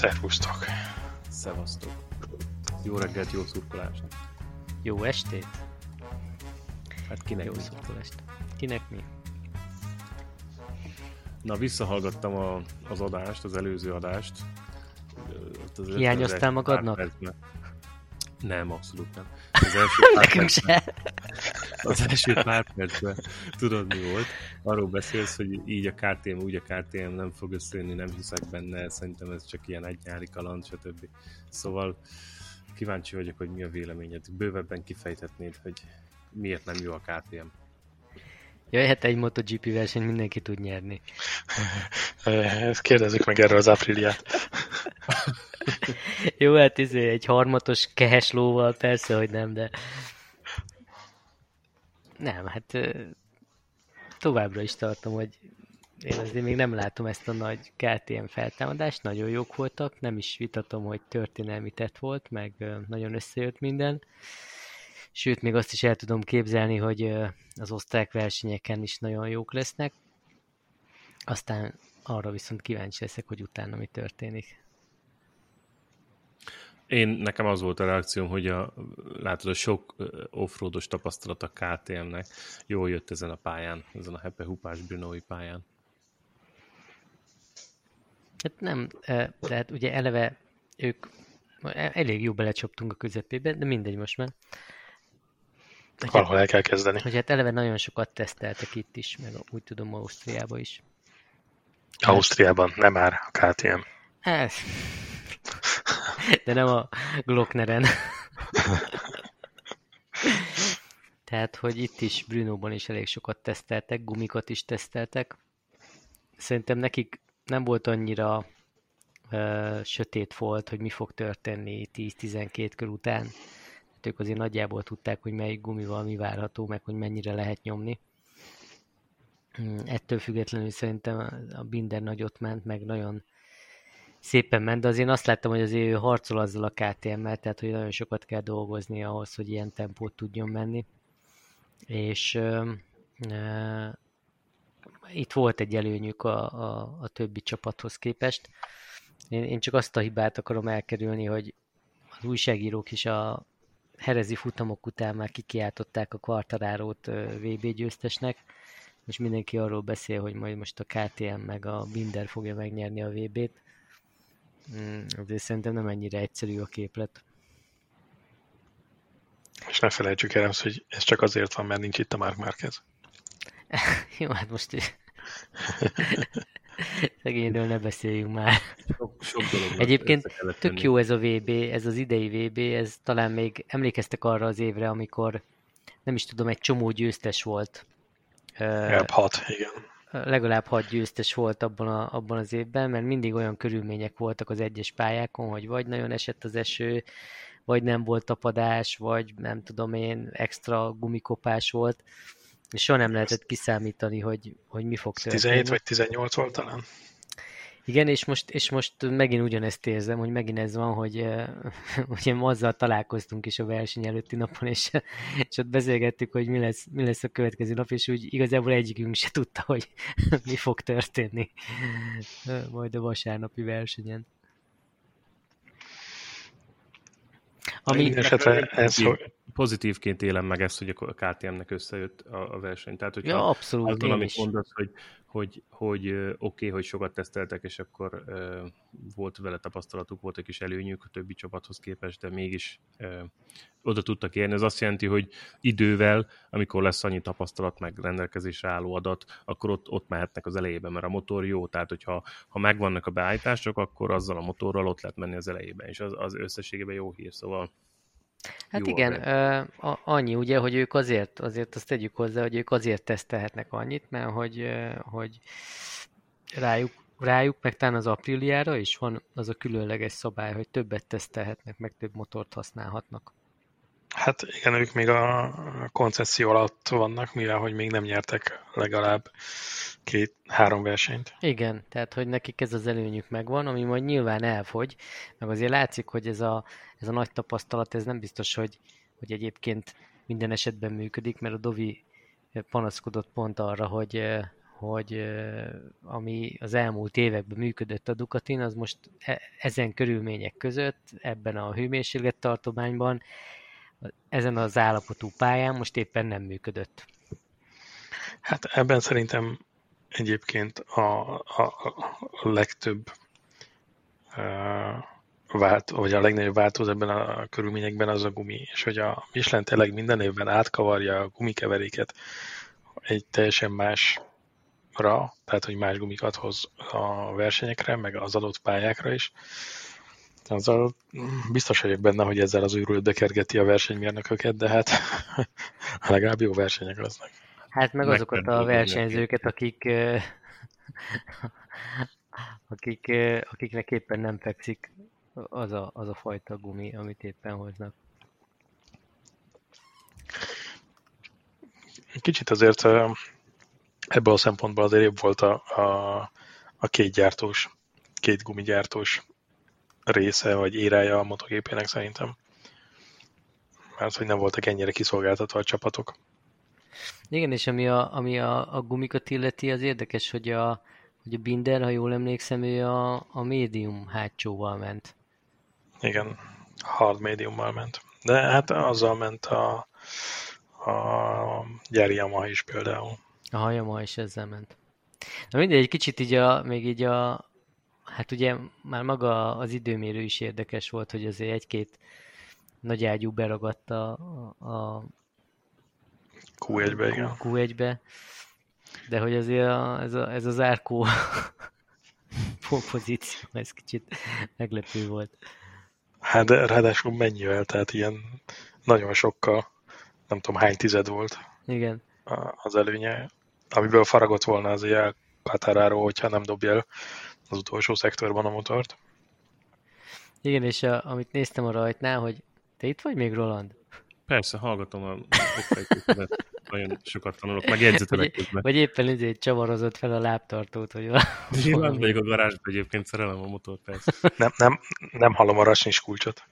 Szervusztok! Szevasztok! Jó reggelt, jó szurkolást! Jó estét! Hát kinek Jó mi? szurkolást! Kinek mi? Na, visszahallgattam a, az adást, az előző adást. Az Hiányoztál magadnak? percben. Nem, abszolút nem. Az első Nekünk se! Az első pár percben tudod mi volt? Arról beszélsz, hogy így a KTM, úgy a KTM nem fog összejönni, nem hiszek benne, szerintem ez csak ilyen egy nyári kaland, stb. Szóval kíváncsi vagyok, hogy mi a véleményed. Bővebben kifejthetnéd, hogy miért nem jó a KTM. Jöhet egy MotoGP verseny, mindenki tud nyerni. Ezt kérdezzük meg erről az Apriliát. Jó, hát izé, egy harmatos kehes lóval persze, hogy nem, de... Nem, hát továbbra is tartom, hogy én azért még nem látom ezt a nagy KTM feltámadást, nagyon jók voltak, nem is vitatom, hogy történelmi tett volt, meg nagyon összejött minden. Sőt, még azt is el tudom képzelni, hogy az osztrák versenyeken is nagyon jók lesznek. Aztán arra viszont kíváncsi leszek, hogy utána mi történik. Én, nekem az volt a reakcióm, hogy a, látod, a sok offroados tapasztalat a KTM-nek jól jött ezen a pályán, ezen a Hepe Hupás Brunói pályán. Hát nem, eh, de hát ugye eleve ők e- elég jó belecsaptunk a közepébe, de mindegy most már. Hogy hát, Valahol el kell kezdeni. hogy hát eleve nagyon sokat teszteltek itt is, meg úgy tudom Ausztriába is. Ausztriában, nem már a KTM. Ez. De nem a Glockneren. Tehát, hogy itt is Brunóban is elég sokat teszteltek, gumikat is teszteltek. Szerintem nekik nem volt annyira uh, sötét volt, hogy mi fog történni 10-12 kör után. Hát ők azért nagyjából tudták, hogy melyik gumival mi várható, meg hogy mennyire lehet nyomni. Mm, Ettől függetlenül szerintem a Binder nagyot ment, meg nagyon szépen ment, de azért én azt láttam, hogy azért ő harcol azzal a KTM-mel, tehát hogy nagyon sokat kell dolgozni ahhoz, hogy ilyen tempót tudjon menni. És ö, ö, itt volt egy előnyük a, a, a többi csapathoz képest. Én, én csak azt a hibát akarom elkerülni, hogy az újságírók is a herezi futamok után már kikiáltották a Quartararót VB győztesnek, és mindenki arról beszél, hogy majd most a KTM meg a Binder fogja megnyerni a VB-t. Mm, Azért szerintem nem ennyire egyszerű a képlet. És ne felejtsük el hogy ez csak azért van, mert nincs itt a Mark Márquez. Jó, hát most szegényről ne beszéljünk már. Sok, sok dolog Egyébként Tök tenni. jó ez a VB, ez az idei VB, ez talán még emlékeztek arra az évre, amikor nem is tudom, egy csomó győztes volt. Legalább hat, igen. Legalább hat győztes volt abban, a, abban az évben, mert mindig olyan körülmények voltak az egyes pályákon, hogy vagy nagyon esett az eső, vagy nem volt tapadás, vagy nem tudom én, extra gumikopás volt, és soha nem lehetett kiszámítani, hogy, hogy mi fog történni. 17 vagy 18 volt talán. Igen, és most, és most megint ugyanezt érzem, hogy megint ez van, hogy ugye ma azzal találkoztunk is a verseny előtti napon, és, és ott beszélgettük, hogy mi lesz, mi lesz a következő nap, és úgy igazából egyikünk se tudta, hogy mi fog történni majd a vasárnapi versenyen. Ami, esetre ez, hogy Pozitívként élem meg ezt, hogy a KTM-nek összejött a, a verseny. Tehát, hogyha ja, abszolút, azzal, amit is. mondasz, hogy, hogy, hogy oké, okay, hogy sokat teszteltek, és akkor ö, volt vele tapasztalatuk, volt egy kis előnyük a többi csapathoz képest, de mégis ö, oda tudtak érni. Ez azt jelenti, hogy idővel, amikor lesz annyi tapasztalat, meg rendelkezésre álló adat, akkor ott, ott mehetnek az elejében, mert a motor jó, tehát hogyha ha megvannak a beállítások, akkor azzal a motorral ott lehet menni az elejében, és az, az összességében jó hír, szóval Hát jó igen, a- annyi ugye, hogy ők azért, azért azt tegyük hozzá, hogy ők azért tesztelhetnek annyit, mert hogy, hogy rájuk, rájuk, meg talán az Apriliára is van az a különleges szabály, hogy többet tesztelhetnek, meg több motort használhatnak. Hát igen, ők még a koncesszió alatt vannak, mivel hogy még nem nyertek legalább két-három versenyt. Igen, tehát hogy nekik ez az előnyük megvan, ami majd nyilván elfogy, meg azért látszik, hogy ez a, ez a nagy tapasztalat, ez nem biztos, hogy, hogy egyébként minden esetben működik, mert a Dovi panaszkodott pont arra, hogy, hogy ami az elmúlt években működött a Ducatin, az most e, ezen körülmények között, ebben a hőmérséklet tartományban, ezen az állapotú pályán most éppen nem működött. Hát ebben szerintem egyébként a, a, a legtöbb vált, vagy a legnagyobb változó ebben a körülményekben az a gumi, és hogy a Michelin tényleg minden évben átkavarja a gumikeveréket egy teljesen másra, tehát hogy más gumikat hoz a versenyekre, meg az adott pályákra is. Azzal biztos vagyok benne, hogy ezzel az őrült bekergeti a versenymérnököket, de hát legalább jó versenyek lesznek. Hát meg azokat a versenyzőket, akik akik, akiknek éppen nem fekszik az a, az a fajta gumi, amit éppen hoznak. Kicsit azért ebből a szempontból azért jobb volt a, a, a két gyártós, két gumigyártós része, vagy érája a motogépének szerintem. Mert hogy nem voltak ennyire kiszolgáltatva a csapatok. Igen, és ami a, ami a, a gumikat illeti, az érdekes, hogy a, hogy a Binder, ha jól emlékszem, ő a, a médium hátsóval ment. Igen, hard médiummal ment. De hát azzal ment a, a gyári Yamaha is például. A Yamaha is ezzel ment. Na mindegy, egy kicsit így a, még így a, hát ugye már maga az időmérő is érdekes volt, hogy azért egy-két nagy ágyú beragadt a, a Q1-be, igen. Q1-be. De hogy azért a, ez, a, ez az árkó pozíció, ez kicsit meglepő volt. Hát de ráadásul mennyivel, tehát ilyen nagyon sokkal, nem tudom hány tized volt Igen. az előnye, amiből faragott volna az ilyen Kataráró, hogyha nem dobja el az utolsó szektorban a motort. Igen, és a, amit néztem a rajtnál, hogy te itt vagy még, Roland? Persze, hallgatom a nagyon sokat tanulok, meg jegyzetelek közben. Vagy éppen ezért csavarozott fel a lábtartót, hogy valami. Én a garázsba egyébként szerelem a motor, persze. Nem, nem, nem hallom a rasnis kulcsot.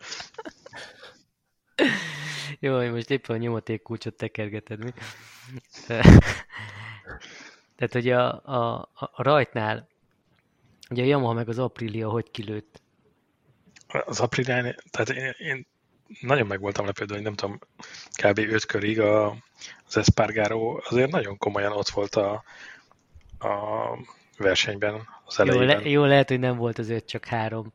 Jó, hogy most éppen a nyomaték kulcsot tekergeted, mi? Tehát, hogy a, a, a rajtnál, ugye a Yamaha meg az Aprilia hogy kilőtt? Az Aprilia, tehát én, én nagyon meg voltam lepődve, hogy nem tudom, kb. 5 körig a, az Espargaro azért nagyon komolyan ott volt a, a versenyben az elején. Jó, le, jó, lehet, hogy nem volt az öt, csak három.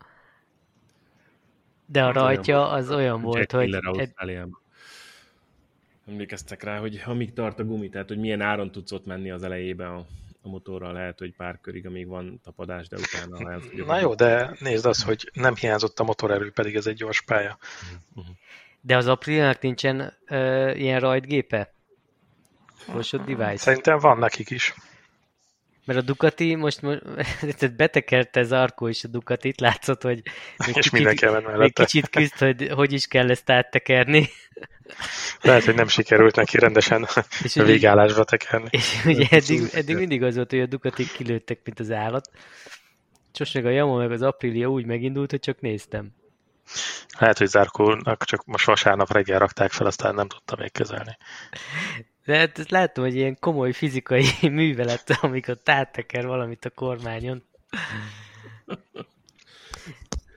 De a rajtja az olyan volt, hogy... Ausztráliában. Emlékeztek rá, hogy amíg tart a gumi, tehát hogy milyen áron tudsz ott menni az elejében a, a motorral, lehet, hogy pár körig, amíg van tapadás, de utána lehet, hogy... Na jó, de nézd azt, hogy nem hiányzott a motorerő, pedig ez egy gyors pálya. De az Aprilinak nincsen uh, ilyen rajtgépe? Fosod device? Szerintem van nekik is. Mert a Ducati most, most betekerte Zarko is a Ducatit, látszott, hogy még és kicsit, még kicsit küzd, hogy hogy is kell ezt áttekerni. Lehet, hogy nem sikerült neki rendesen és a végállásba tekerni. És ugye eddig, eddig mindig az volt, hogy a Ducati kilőttek, mint az állat. Sos meg a Yamaha meg az Aprilia úgy megindult, hogy csak néztem. Lehet, hogy Zárkónak csak most vasárnap reggel rakták fel, aztán nem tudta még kezelni. De hát ezt látom, hogy ilyen komoly fizikai művelet, amikor táteker valamit a kormányon.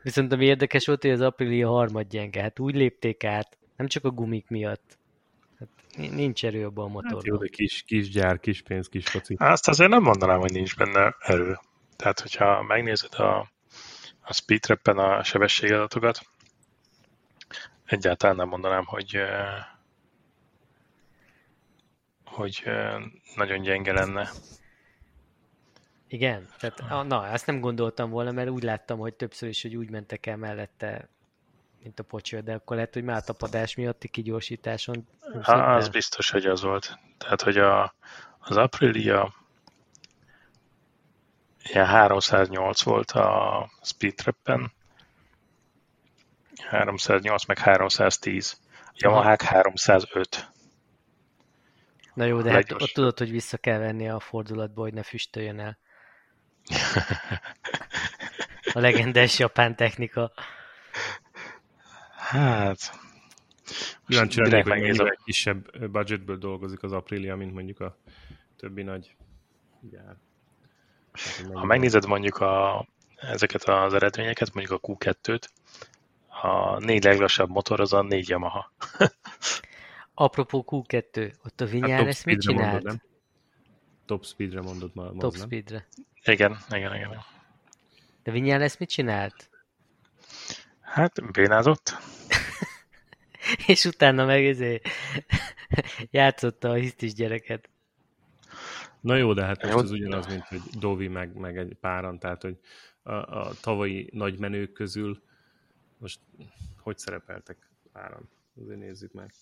Viszont ami érdekes volt, hogy az Aprilia harmad gyenge. Hát úgy lépték át, nem csak a gumik miatt. Hát nincs erő abban a motorban. Hát jó, de kis, kis gyár, kis pénz, kis foci. Azt azért nem mondanám, hogy nincs benne erő. Tehát, hogyha megnézed a, a speedtrappen a sebességadatokat, egyáltalán nem mondanám, hogy hogy nagyon gyenge lenne. Igen, tehát na, ezt nem gondoltam volna, mert úgy láttam, hogy többször is, hogy úgy mentek el mellette, mint a pocsia, de akkor lehet, hogy már tapadás miatti kigyorsításon. Ha, az biztos, hogy az volt. Tehát, hogy a, az Aprilia ilyen 308 volt a speed trappen, 308 meg 310. Yamaha 305. Na jó, de hát ott tudod, hogy vissza kell venni a fordulatba, hogy ne füstöljön el. A legendás japán technika. Hát... Kíváncsi lennék, hogy mennyivel kisebb budgetből dolgozik az Aprilia, mint mondjuk a többi nagy gyár. Ha megnézed mondjuk a, ezeket az eredményeket, mondjuk a Q2-t, a négy leglassabb motor az a négy Yamaha. Apropó Q2, ott a Vinyál ezt mit csinált? Mondod, nem? Top speedre mondott ma, Top nem? speedre. Igen, igen, igen. De Vinyál ezt mit csinált? Hát, bénázott. És utána meg ezért játszotta a hisztis gyereket. Na jó, de hát most ez ugyanaz, mint hogy Dovi meg, meg egy páran, tehát hogy a, a tavalyi nagy menők közül most hogy szerepeltek páran? Azért nézzük meg.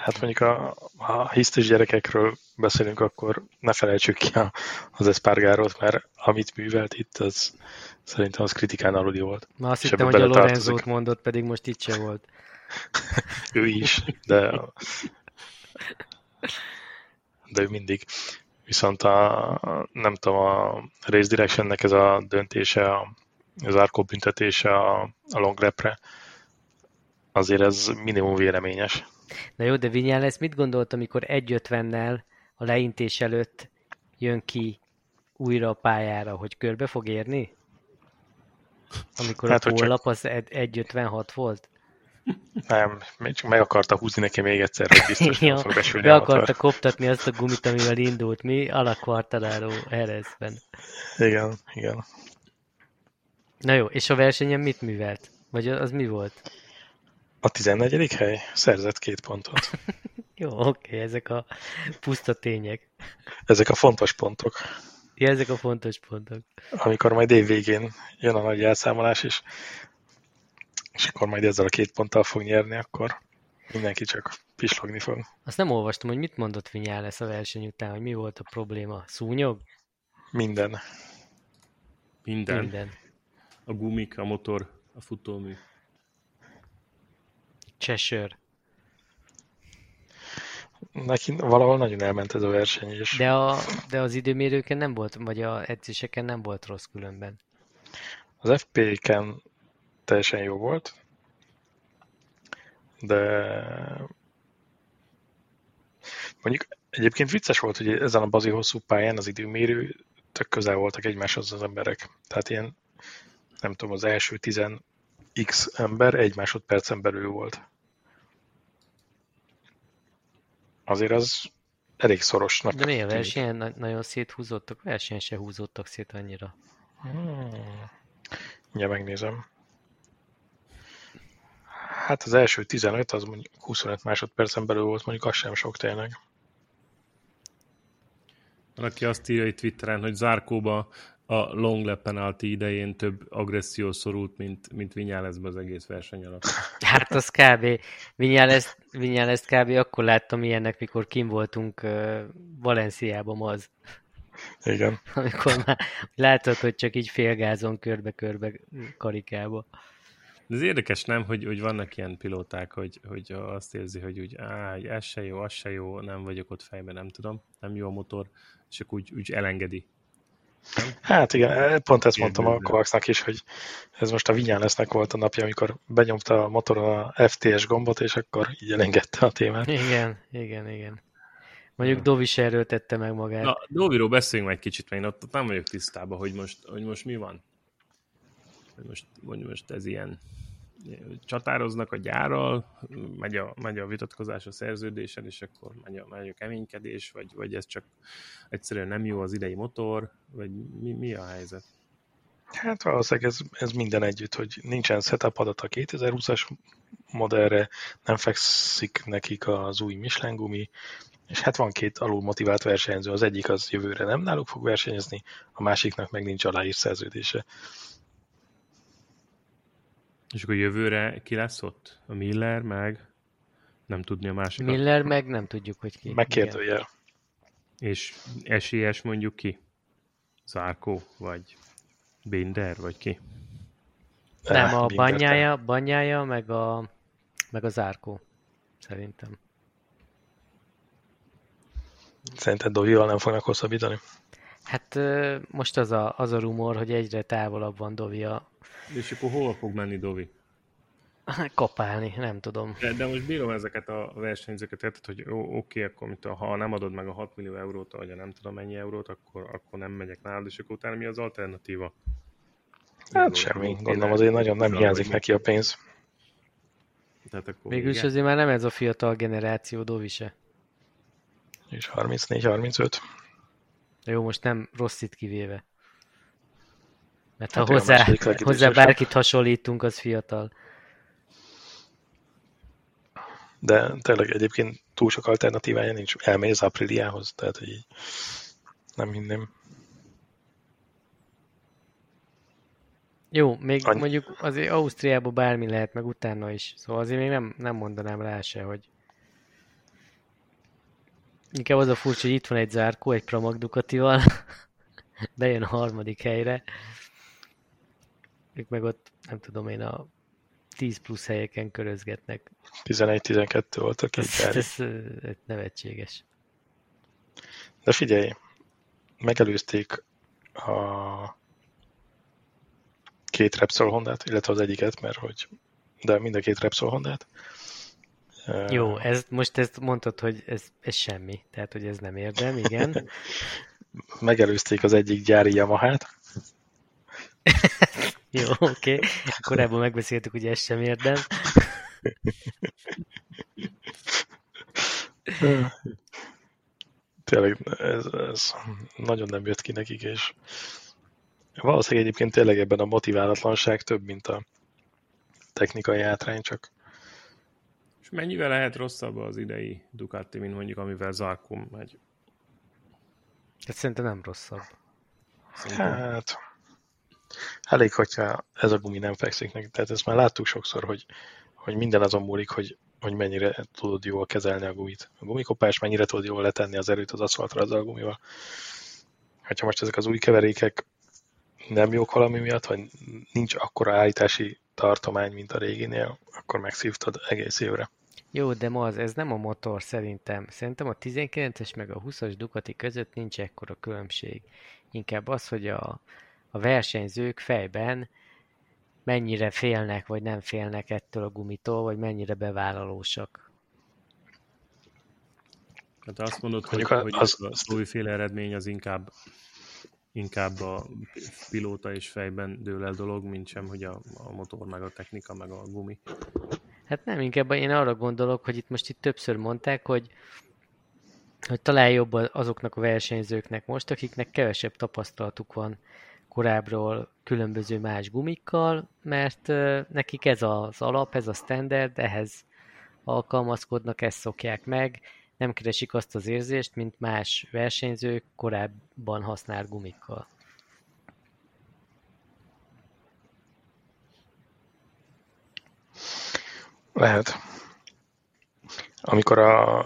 Hát mondjuk a, ha hisztis gyerekekről beszélünk, akkor ne felejtsük ki a, az Espargarót, mert amit művelt itt, az szerintem az kritikán aludi volt. Ma azt hittem, hogy a Lorenzót mondott, pedig most itt se volt. ő is, de de ő mindig. Viszont a, nem tudom, a Race Directionnek ez a döntése, az árkó büntetése a, a long repre, azért ez minimum véleményes. Na jó, de Vinyán lesz mit gondolt, amikor 1.50-nel a leintés előtt jön ki újra a pályára, hogy körbe fog érni? Amikor hát, a hollap az 1.56 volt? Nem, csak meg akarta húzni neki még egyszer, hogy biztos ja, fog besülni Be akarta koptatni azt a gumit, amivel indult. Mi? Alakvartaláró Erezben. Igen, igen. Na jó, és a versenyen mit művelt? Vagy az mi volt? A 14. hely szerzett két pontot. jó, oké, ezek a puszta tények. Ezek a fontos pontok. Ja, ezek a fontos pontok. Amikor majd év végén jön a nagy elszámolás, és és akkor majd ezzel a két ponttal fog nyerni, akkor mindenki csak pislogni fog. Azt nem olvastam, hogy mit mondott Vinyál lesz a verseny után, hogy mi volt a probléma. Szúnyog? Minden. Minden. Minden. A gumik, a motor, a futómű. Csesör. Neki valahol nagyon elment ez a verseny is. De, a, de az időmérőken nem volt, vagy a edzéseken nem volt rossz különben. Az FP-ken teljesen jó volt, de mondjuk egyébként vicces volt, hogy ezen a bazi hosszú pályán az időmérő tök közel voltak egymáshoz az emberek. Tehát ilyen, nem tudom, az első 10x ember egy másodpercen belül volt. Azért az elég szorosnak. De mi a versenyen nagyon széthúzottak? Versenyen se húzottak szét annyira. Hmm. Ja, megnézem. Hát az első 15, az mondjuk 25 másodpercen belül volt, mondjuk az sem sok tényleg. Valaki azt írja itt Twitteren, hogy Zárkóba a long lap penalty idején több agresszió szorult, mint, mint Vinyálezbe az egész verseny alatt. Hát az kb. Vinyálezt, Vinyálezt kb. akkor láttam ilyennek, mikor kim voltunk uh, Valenciában az. Igen. Amikor már látod, hogy csak így félgázon körbe-körbe karikába. De ez érdekes, nem, hogy, hogy vannak ilyen pilóták, hogy, hogy azt érzi, hogy úgy, á, ez se jó, az se jó, nem vagyok ott fejben, nem tudom, nem jó a motor, és akkor úgy, úgy elengedi. Hát igen, pont ezt mondtam a Kovacsnak is, hogy ez most a Vinyán lesznek volt a napja, amikor benyomta a motoron a FTS gombot, és akkor így elengedte a témát. Igen, igen, igen. Mondjuk Dovi se erőltette meg magát. Na, Doviról beszéljünk meg egy kicsit, mert én ott, ott nem vagyok tisztában, hogy most, hogy most mi van. Hogy most, hogy most ez ilyen csatároznak a gyárral, megy a, megy a vitatkozás a szerződésen, és akkor megy a, megy a keménykedés, vagy, vagy ez csak egyszerűen nem jó az idei motor, vagy mi, mi a helyzet? Hát valószínűleg ez, ez minden együtt, hogy nincsen setup adat a 2020-as modellre, nem fekszik nekik az új Michelin gumi, és hát van két alul motivált versenyző, az egyik az jövőre nem náluk fog versenyezni, a másiknak meg nincs aláírt szerződése. És akkor jövőre ki lesz ott? A Miller, meg nem tudni a másik. Miller, meg nem tudjuk, hogy ki. Megkérdőjel. És esélyes mondjuk ki? Zárkó, vagy Binder, vagy ki? Nem, a banyája, banyája, meg a, meg a zárkó, szerintem. Szerinted Dovival nem fognak hosszabbítani? Hát most az a, az a rumor, hogy egyre távolabb van Dovi a és akkor hova fog menni Dovi? Kapálni, nem tudom. De, de most bírom ezeket a versenyzőket, érted, hogy ó, oké, akkor mit, ha nem adod meg a 6 millió eurót, vagy a nem tudom mennyi eurót, akkor, akkor nem megyek nálad, és akkor utána mi az alternatíva? Hát semmi, gondolom azért nagyon nem hiányzik neki a pénz. Tehát akkor Végülis azért már nem ez a fiatal generáció, Dovise. És 34-35. Jó, most nem rossz itt kivéve. Mert hát ha hozzá, hozzá bárkit hasonlítunk, az fiatal. De tényleg egyébként túl sok alternatívája nincs. Elmegy az Apriliához, tehát hogy így nem hinném. Jó, még Annyi. mondjuk azért Ausztriában bármi lehet, meg utána is. Szóval azért még nem, nem mondanám rá se, hogy Inkább az a furcsa, hogy itt van egy zárkó, egy Pramac Ducatival, bejön a harmadik helyre, ők meg ott, nem tudom én, a 10 plusz helyeken körözgetnek. 11-12 volt a ez, ez, ez, nevetséges. De figyelj, megelőzték a két Repsol Hondát, illetve az egyiket, mert hogy de mind a két Repsol Hondát. Jó, ez, most ezt mondtad, hogy ez, ez semmi, tehát hogy ez nem érdem, igen. Megelőzték az egyik gyári Yamaha-t. Jó, oké. Okay. Korábban megbeszéltük, hogy ez sem érdem. Tényleg ez, ez nagyon nem jött ki nekik, és valószínűleg egyébként tényleg ebben a motiválatlanság több, mint a technikai hátrány, csak és mennyivel lehet rosszabb az idei Ducati, mint mondjuk amivel Zarko megy? Hát szerintem nem rosszabb. Szerintem. Hát, elég, hogyha ez a gumi nem fekszik neki. Tehát ezt már láttuk sokszor, hogy, hogy minden azon múlik, hogy, hogy mennyire tudod jól kezelni a gumit. A gumikopás mennyire tudod jól letenni az erőt az aszfaltra azzal a gumival. Ha most ezek az új keverékek nem jók valami miatt, vagy nincs akkora állítási tartomány, mint a réginél, akkor megszívtad egész évre. Jó, de ma az, ez nem a motor szerintem. Szerintem a 19-es meg a 20-as Ducati között nincs ekkora különbség. Inkább az, hogy a, a versenyzők fejben mennyire félnek, vagy nem félnek ettől a gumitól, vagy mennyire bevállalósak. Hát azt mondod, hogy, az, hogy az, az újféle eredmény az inkább inkább a pilóta és fejben dől el dolog, mint sem, hogy a, a motor, meg a technika, meg a gumi. Hát nem, inkább én arra gondolok, hogy itt most itt többször mondták, hogy hogy talán jobb azoknak a versenyzőknek most, akiknek kevesebb tapasztalatuk van korábbról különböző más gumikkal, mert nekik ez az alap, ez a standard, ehhez alkalmazkodnak, ezt szokják meg, nem keresik azt az érzést, mint más versenyzők korábban használt gumikkal. Lehet. Amikor a,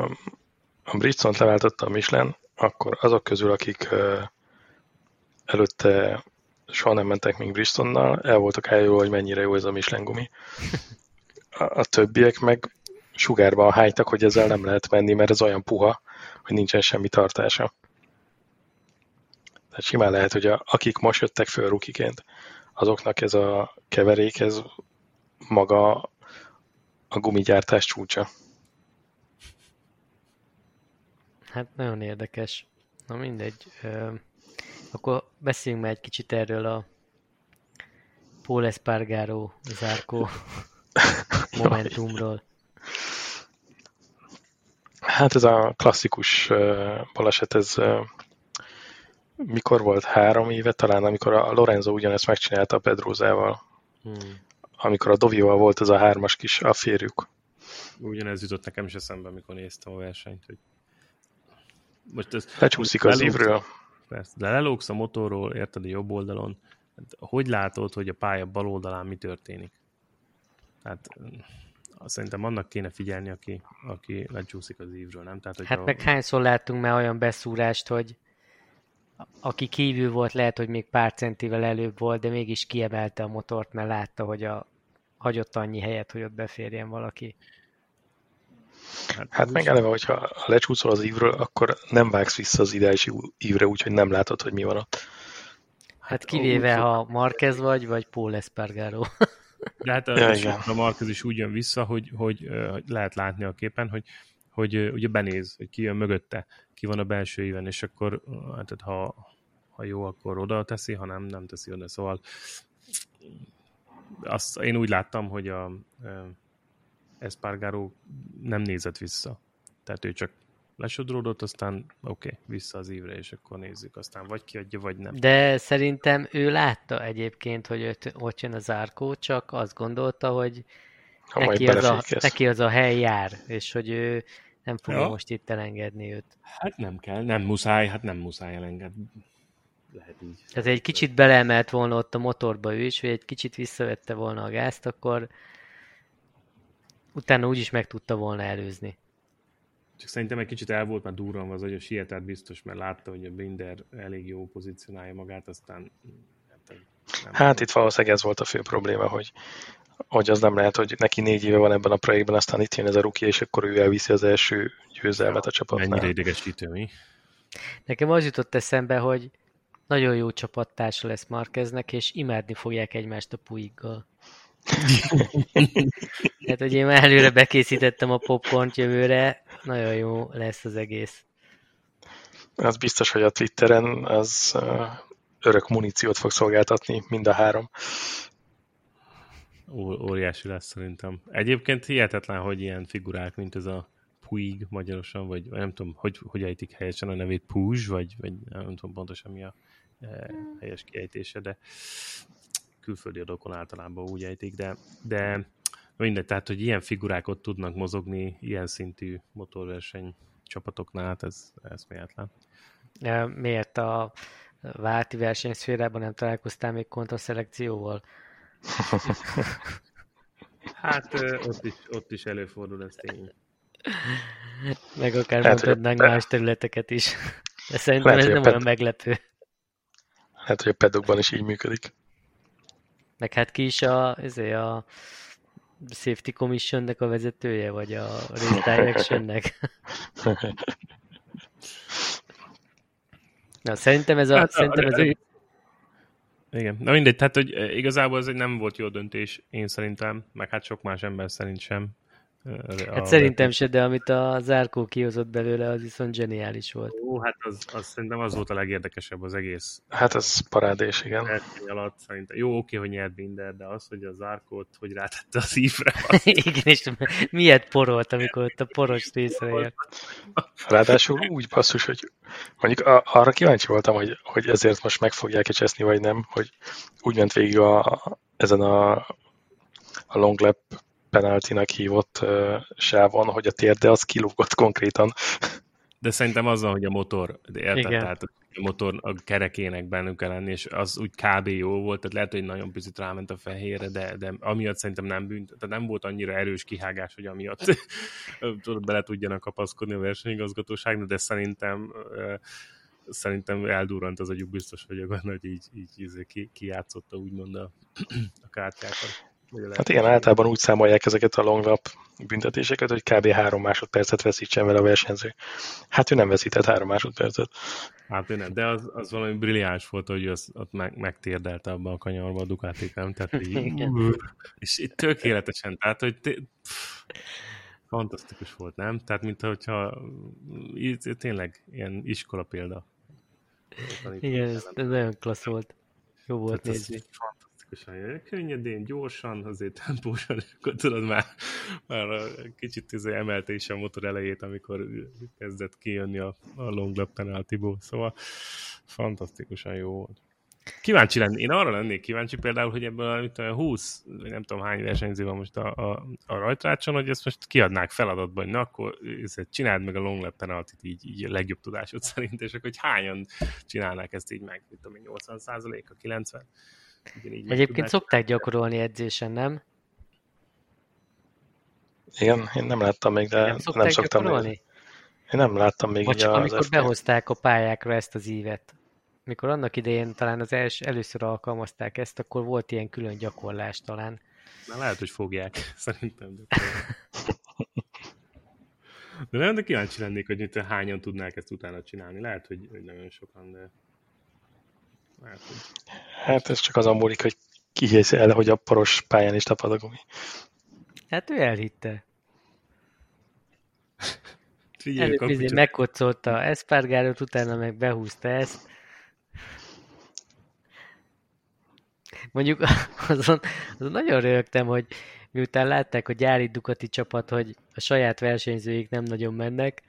a Bridgestone leváltotta a Michelin, akkor azok közül, akik előtte soha nem mentek még Bridgestone-nal, el voltak eljól, hogy mennyire jó ez a Michelin gumi. A, a többiek meg sugárban hájtak, hogy ezzel nem lehet menni, mert ez olyan puha, hogy nincsen semmi tartása. Tehát simán lehet, hogy a, akik most jöttek föl rukiként, azoknak ez a keverék, ez maga a gumigyártás csúcsa. Hát nagyon érdekes. Na mindegy. Akkor beszéljünk már egy kicsit erről a Paul Espargaro zárkó momentumról. Hát ez a klasszikus baleset, ez mikor volt? Három éve talán, amikor a Lorenzo ugyanezt megcsinálta a Pedrózával. Hmm amikor a Dovival volt ez a hármas kis afférjük. Ugyanez jutott nekem is eszembe, amikor néztem a versenyt, hogy most ez, Lecsúszik az ívről. Persze, de lelógsz a motorról, érted a jobb oldalon, hát hogy látod, hogy a pálya bal oldalán mi történik? Hát szerintem annak kéne figyelni, aki, aki lecsúszik az ívről, nem? Tehát, hát a... meg hányszor láttunk már olyan beszúrást, hogy aki kívül volt, lehet, hogy még pár centivel előbb volt, de mégis kiemelte a motort, mert látta, hogy a, hagyott annyi helyet, hogy ott beférjen valaki. Hát, hát meg eleve, hogyha lecsúszol az ívről, akkor nem vágsz vissza az ideális ívre, úgyhogy nem látod, hogy mi van ott. Hát kivéve, ha Marquez vagy, vagy Paul Espargaro. De hát a, ja, a Marquez is úgy jön vissza, hogy, hogy, hogy lehet látni a képen, hogy, hogy ugye benéz, hogy ki jön mögötte, ki van a belső éven, és akkor hát, ha, ha jó, akkor oda teszi, ha nem, nem teszi oda. Szóval azt én úgy láttam, hogy a, a Espargaro nem nézett vissza. Tehát ő csak lesodródott, aztán oké, okay, vissza az ívre, és akkor nézzük, aztán vagy kiadja, vagy nem. De szerintem ő látta egyébként, hogy ott, ott jön az árkó, csak azt gondolta, hogy neki az, a, neki az a hely jár, és hogy ő nem fogja ja. most itt elengedni őt. Hát nem kell, nem muszáj, hát nem muszáj elengedni. Lehet így. Tehát egy kicsit beleemelt volna ott a motorba ő is, vagy egy kicsit visszavette volna a gázt, akkor utána úgyis meg tudta volna előzni. Csak szerintem egy kicsit el volt már durran az, hogy a sietett biztos, mert látta, hogy a Binder elég jó pozícionálja magát, aztán hát, nem hát itt valószínűleg ez volt a fő probléma, hogy, hogy az nem lehet, hogy neki négy éve van ebben a projektben, aztán itt jön ez a ruki, és akkor ő elviszi az első győzelmet a csapatnál. Mennyire idegesítő, mi? Nekem az jutott eszembe, hogy nagyon jó csapattársa lesz Markeznek, és imádni fogják egymást a puiggal. hát, hogy én már előre bekészítettem a popcornt jövőre, nagyon jó lesz az egész. Az biztos, hogy a Twitteren az örök muníciót fog szolgáltatni mind a három. Ó, óriási lesz szerintem. Egyébként hihetetlen, hogy ilyen figurák, mint ez a Puig magyarosan, vagy nem tudom, hogy, hogy ejtik helyesen a nevét, Puzs, vagy, vagy nem tudom pontosan mi a e, helyes kiejtése, de külföldi adókon általában úgy ejtik, de, de mindegy, tehát, hogy ilyen figurák ott tudnak mozogni ilyen szintű motorverseny csapatoknál, hát ez eszméletlen. Miért a válti versenyszférában nem találkoztál még kontraszelekcióval? hát ott is, ott is előfordul ez tény. Meg akár hát, mondhatnánk más területeket is. De szerintem lehet, ez nem ped... olyan meglepő. Hát, hogy a pedokban is így működik. Meg hát ki is a, ezért a Safety Commissionnek a vezetője, vagy a Race Directionnek? Na, szerintem ez a... Hát, szerintem ez a... Igen, na mindegy, tehát hogy igazából ez egy nem volt jó döntés, én szerintem, meg hát sok más ember szerint sem. Hát szerintem se, de amit a Zárkó kihozott belőle, az viszont zseniális volt. Ó, hát az, az szerintem az volt a legérdekesebb az egész. Hát ez parádés, igen. Alatt szerintem. Jó, oké, hogy nyert Binder, de az, hogy a Zárkót, hogy rátette a szívre. igen, és miért porolt, amikor ott a poros részre jött. Ráadásul úgy basszus, hogy mondjuk arra kíváncsi voltam, hogy, hogy ezért most meg fogják cseszni, vagy nem, hogy úgy ment végig a, ezen a, a long lap penaltinak hívott uh, sávon, hogy a térde az kilúgott konkrétan. De szerintem azzal, hogy a motor, érted, Igen. tehát a motor a kerekének bennük kell lenni, és az úgy kb. jó volt, tehát lehet, hogy nagyon picit ráment a fehérre, de, de amiatt szerintem nem bűnt, tehát nem volt annyira erős kihágás, hogy amiatt bele tudjanak kapaszkodni a versenyigazgatóságnak, de szerintem szerintem eldurrant az agyuk, biztos vagyok benne, hogy így, így, így ki, kijátszotta úgymond a, a kártyákat. Hát igen, általában úgy számolják ezeket a long lap büntetéseket, hogy kb. három másodpercet veszítsen vele a versenyző. Hát ő nem veszített három másodpercet. Hát ő nem, de az, az valami brilliáns volt, hogy az ott meg, megtérdelte abba a kanyarba a Ducati, nem? Tehát így, és itt tökéletesen, tehát hogy té, pff, fantasztikus volt, nem? Tehát, mint hogyha tényleg ilyen iskola példa. Igen, ez, ez nagyon klassz volt. Jó volt Tehát nézni klasszikusan könnyedén, gyorsan, azért tempósan, és akkor tudod már, már kicsit izé emelte is a motor elejét, amikor kezdett kijönni a, a long lap penaltiból, szóval fantasztikusan jó volt. Kíváncsi lenni. Én arra lennék kíváncsi például, hogy ebből a 20, nem tudom hány versenyző van most a, a, a rajtrácson, hogy ezt most kiadnák feladatba, hogy na akkor csináld meg a long lap penaltit így, így a legjobb tudásod szerint, és akkor hogy hányan csinálnák ezt így meg, mit tudom én, 80% a 90 Egyébként szokták gyakorolni edzésen, nem? Igen, én nem láttam még, de nem, nem szoktam gyakorolni? Még. Én nem láttam még. Vagy csak amikor behozták a pályákra ezt az ívet. Mikor annak idején talán az els, először alkalmazták ezt, akkor volt ilyen külön gyakorlás talán. Na lehet, hogy fogják, szerintem. De nem, de kíváncsi lennék, hogy itt hányan tudnák ezt utána csinálni. Lehet, hogy, hogy nagyon sokan, de Hát, hát ez csak azon múlik, hogy kihiszi el, hogy a poros pályán is tapad a gumi. Hát ő elhitte. Figyelj, Előbb izé megkocolta Espargarot, utána meg behúzta ezt. Mondjuk azon, azon nagyon rögtem, hogy miután látták a gyári Ducati csapat, hogy a saját versenyzőik nem nagyon mennek,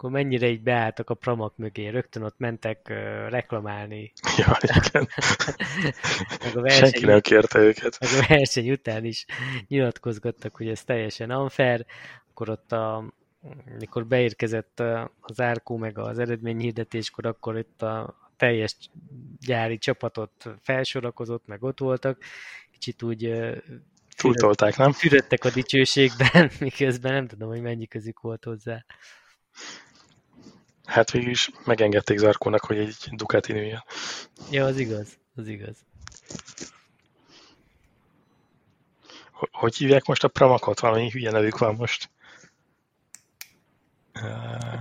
akkor mennyire így beálltak a pramak mögé. Rögtön ott mentek uh, reklamálni. Ja, igen. Meg a Senki verseny, nem kérte őket. meg a verseny után is nyilatkozgattak, hogy ez teljesen unfair. Akkor ott a, mikor beérkezett az árkó meg az eredményhirdetéskor, akkor itt a teljes gyári csapatot felsorakozott, meg ott voltak. Kicsit úgy Túltolták, nem? fürödtek a dicsőségben, miközben nem tudom, hogy mennyi közük volt hozzá. Hát végül is megengedték Zarkónak, hogy egy Ducati nőjön. Ja, az igaz, az igaz. Hogy- hívják most a Pramakot? Valami hülye nevük van most.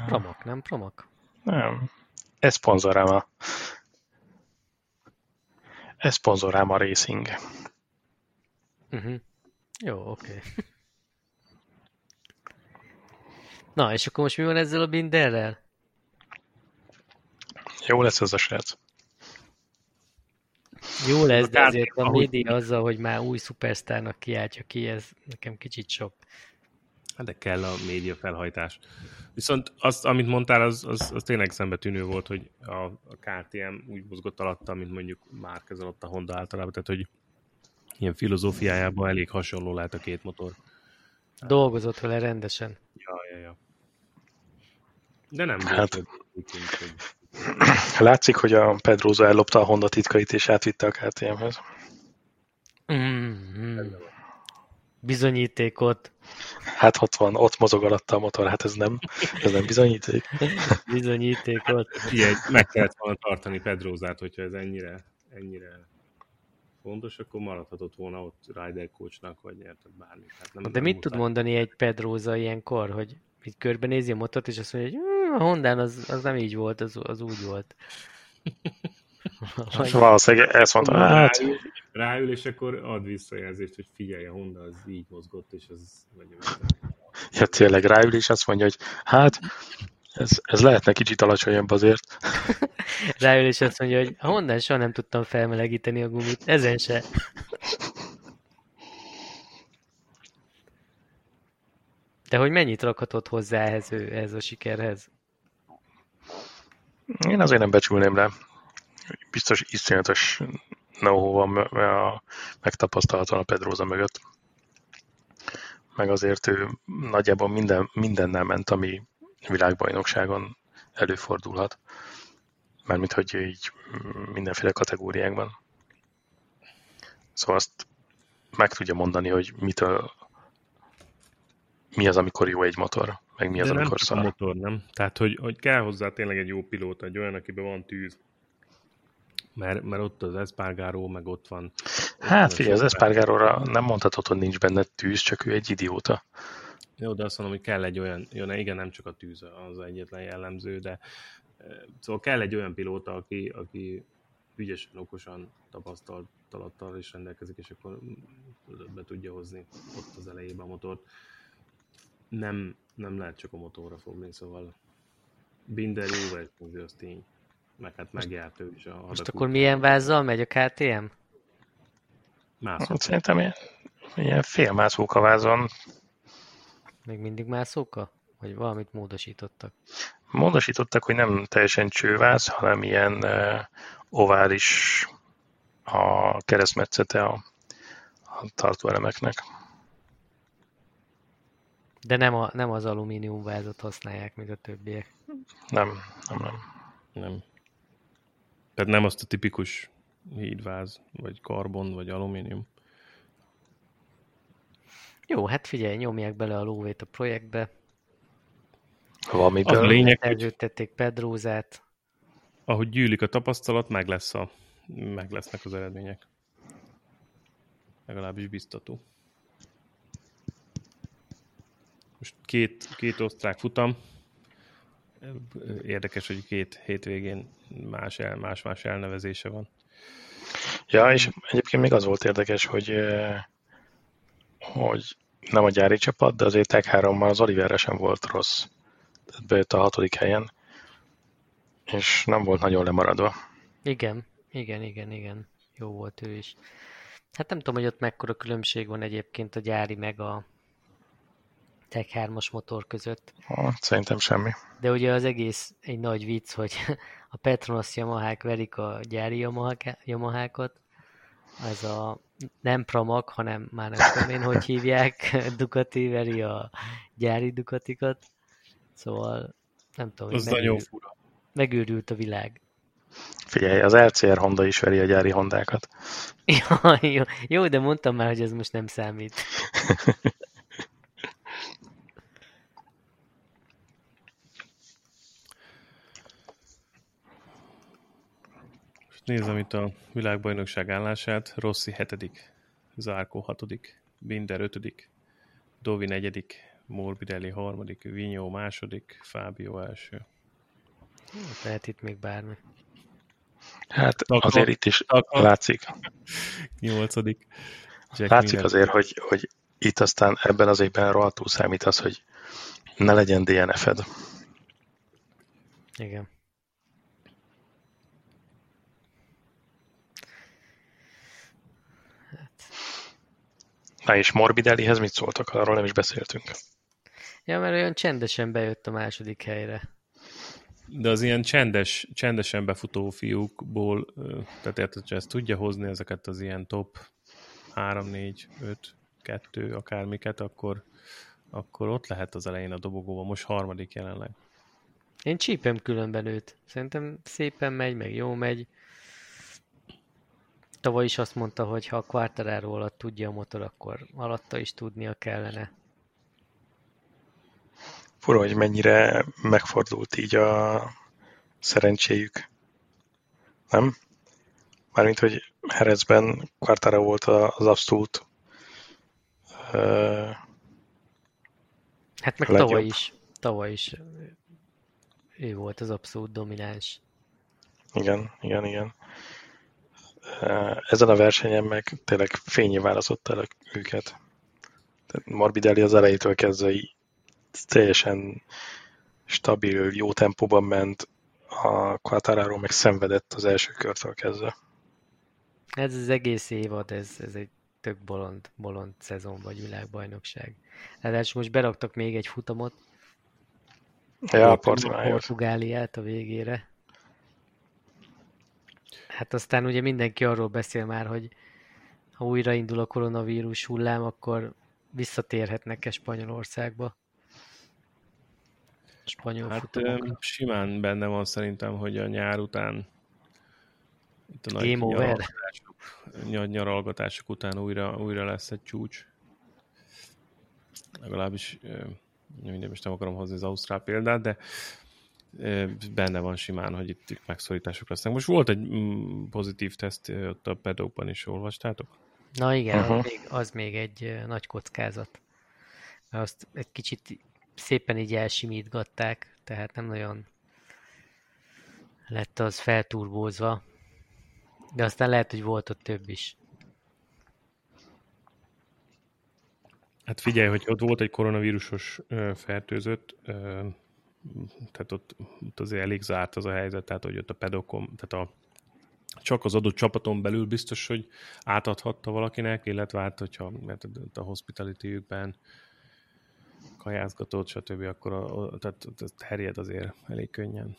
Pramak, nem Pramak? nem. Ez szponzorám Ez szponzorám a Racing. Uh-huh. Jó, oké. Okay. Na, és akkor most mi van ezzel a Binderrel? Jó lesz ez a srác. Jó lesz, A de azért a média azzal, hogy már új szupersztárnak kiáltja ki, ez nekem kicsit sok. Hát de kell a média felhajtás. Viszont azt, amit mondtál, az, az, az tényleg szembetűnő volt, hogy a, a KTM úgy mozgott alatta, mint mondjuk már alatt a Honda általában, tehát hogy ilyen filozófiájában elég hasonló lehet a két motor. Dolgozott vele rendesen. Ja, ja, ja. De nem Hát. hogy Látszik, hogy a Pedroza ellopta a Honda titkait és átvitte a KTM-hez. Mm-hmm. Bizonyítékot. Hát ott van, ott mozog alatta a motor, hát ez nem, ez nem bizonyíték. Bizonyítékot. Figyelj, meg kellett volna tartani Pedrózát, hogyha ez ennyire, ennyire fontos, akkor maradhatott volna ott rider coachnak, vagy érted bármi. Hát nem, De nem mit tud muszáj. mondani egy Pedróza ilyenkor, hogy így körbenézi a motort, és azt mondja, hogy "Mm, a Hondán az, az nem így volt, az, az úgy volt. Valószínűleg ezt mondta, hát ráül, ráül, és akkor ad visszajelzést, hogy figyelj, a Honda az így mozgott, és az vagy ja, tényleg ráül, és azt mondja, hogy hát ez, ez lehetne kicsit alacsonyabb azért. Ráül és azt mondja, hogy a Hondán soha nem tudtam felmelegíteni a gumit, ezen se. De hogy mennyit rakhatott hozzá ehhez, ő, ehhez a sikerhez? Én azért nem becsülném le. Biztos iszonyatos know van a megtapasztalhatóan a Pedroza mögött. Meg azért ő nagyjából minden, mindennel ment, ami világbajnokságon előfordulhat. Mármint, hogy így mindenféle kategóriákban. Szóval azt meg tudja mondani, hogy mitől mi az, amikor jó egy motor, meg mi az, De nem amikor a szar. motor, nem? Tehát, hogy, hogy kell hozzá tényleg egy jó pilóta, egy olyan, akiben van tűz. Mert, mert ott az Espargaró, meg ott van... Hát figyelj, az Espargaróra nem mondhatod, hogy nincs benne tűz, csak ő egy idióta. Jó, de azt mondom, hogy kell egy olyan, jó, ne, igen, nem csak a tűz az egyetlen jellemző, de eh, szóval kell egy olyan pilóta, aki, aki ügyesen, okosan, tapasztalattal is rendelkezik, és akkor be tudja hozni ott az elejében a motort. Nem, nem lehet csak a motorra fogni, szóval Binder jó versenyző, az tény. Meg hát megjárt ő is a Most akkor milyen vázzal megy a KTM? Mászó. Hát szerintem ilyen, ilyen félmászóka vázon. Még mindig mászóka? Vagy valamit módosítottak? Módosítottak, hogy nem teljesen csőváz, hanem ilyen uh, ovális a keresztmetszete a, a tartóelemeknek. De nem, a, nem az alumínium vázat használják, mint a többiek. Nem, nem, nem. Nem. Tehát nem azt a tipikus hídváz, vagy karbon, vagy alumínium. Jó, hát figyelj, nyomják bele a lóvét a projektbe. Valamiből. A lényeg, hogy Elzsőttették Pedrózát. ahogy gyűlik a tapasztalat, meg, lesz a, meg lesznek az eredmények. Legalábbis biztató. Most két, két osztrák futam. Érdekes, hogy két hétvégén más, el, más, más elnevezése van. Ja, és egyébként még az volt érdekes, hogy, hogy nem a gyári csapat, de azért Tech 3 az Oliverre sem volt rossz. Tehát bejött a hatodik helyen, és nem volt nagyon lemaradva. Igen, igen, igen, igen. Jó volt ő is. Hát nem tudom, hogy ott mekkora különbség van egyébként a gyári meg a Tech 3-as motor között. Ha, szerintem semmi. De ugye az egész egy nagy vicc, hogy a Petronas Yamahák verik a gyári Yamahákat, ez a nem Pramag, hanem már nem tudom én, hogy hívják, Ducati veri a gyári Ducatikat. Szóval nem tudom, Az megőrült, nagyon fura. Megőrült a világ. Figyelj, az LCR Honda is veri a gyári Hondákat. Ja, jó, jó, de mondtam már, hogy ez most nem számít. Nézem itt a világbajnokság állását. Rossi hetedik, Zárkó hatodik, Binder ötödik, Dovi negyedik, Morbidelli harmadik, Vinyó második, Fábio első. Lehet itt még bármi. Hát Taka, azért itt is Taka, látszik. Nyolcadik. Jack látszik Miller. azért, hogy, hogy itt aztán ebben az évben rohadtul számít az, hogy ne legyen DNF-ed. Igen. Na és Morbidellihez mit szóltak? Arról nem is beszéltünk. Ja, mert olyan csendesen bejött a második helyre. De az ilyen csendes, csendesen befutó fiúkból, tehát érted, hogy ezt tudja hozni ezeket az ilyen top 3, 4, 5, 2, akármiket, akkor, akkor ott lehet az elején a dobogóban. Most harmadik jelenleg. Én csípem különben őt. Szerintem szépen megy, meg jó megy. Tavaly is azt mondta, hogy ha a Quartararo alatt tudja a motor, akkor alatta is tudnia kellene. Fura, hogy mennyire megfordult így a szerencséjük. Nem? Mármint, hogy Herezben Quartararo volt az abszolút uh, Hát meg legjobb. tavaly is. Tavaly is ő volt az abszolút domináns. Igen, igen, igen. Ezen a versenyen meg tényleg fényé választotta el őket. Morbidelli az elejétől kezdve teljesen stabil, jó tempóban ment, a Quattararo meg szenvedett az első körtől kezdve. Ez az egész évad, ez, ez egy tök bolond, bolond szezon vagy világbajnokság. Ráadásul most beraktak még egy futamot. Ja, a Portugáliát a végére. Hát aztán ugye mindenki arról beszél már, hogy ha újraindul a koronavírus hullám, akkor visszatérhetnek-e Spanyolországba? Spanyol hát futamokra. simán benne van szerintem, hogy a nyár után itt a nagy nyaralgatások, nyaralgatások után újra, újra lesz egy csúcs. Legalábbis minden most nem akarom hozni az Ausztrál példát, de benne van simán, hogy itt, itt megszorítások lesznek. Most volt egy mm, pozitív teszt ott a pedokban is, olvastátok? Na igen, uh-huh. az, még, az még egy nagy kockázat. Azt egy kicsit szépen így elsimítgatták, tehát nem nagyon lett az felturbózva. De aztán lehet, hogy volt ott több is. Hát figyelj, hogy ott volt egy koronavírusos fertőzött, tehát ott, ott azért elég zárt az a helyzet, tehát hogy ott a pedokom, tehát a, csak az adott csapaton belül biztos, hogy átadhatta valakinek, illetve hát, hogyha mert a hospitality-ükben kajázgatott, stb., akkor a, a, tehát, tehát terjed azért elég könnyen.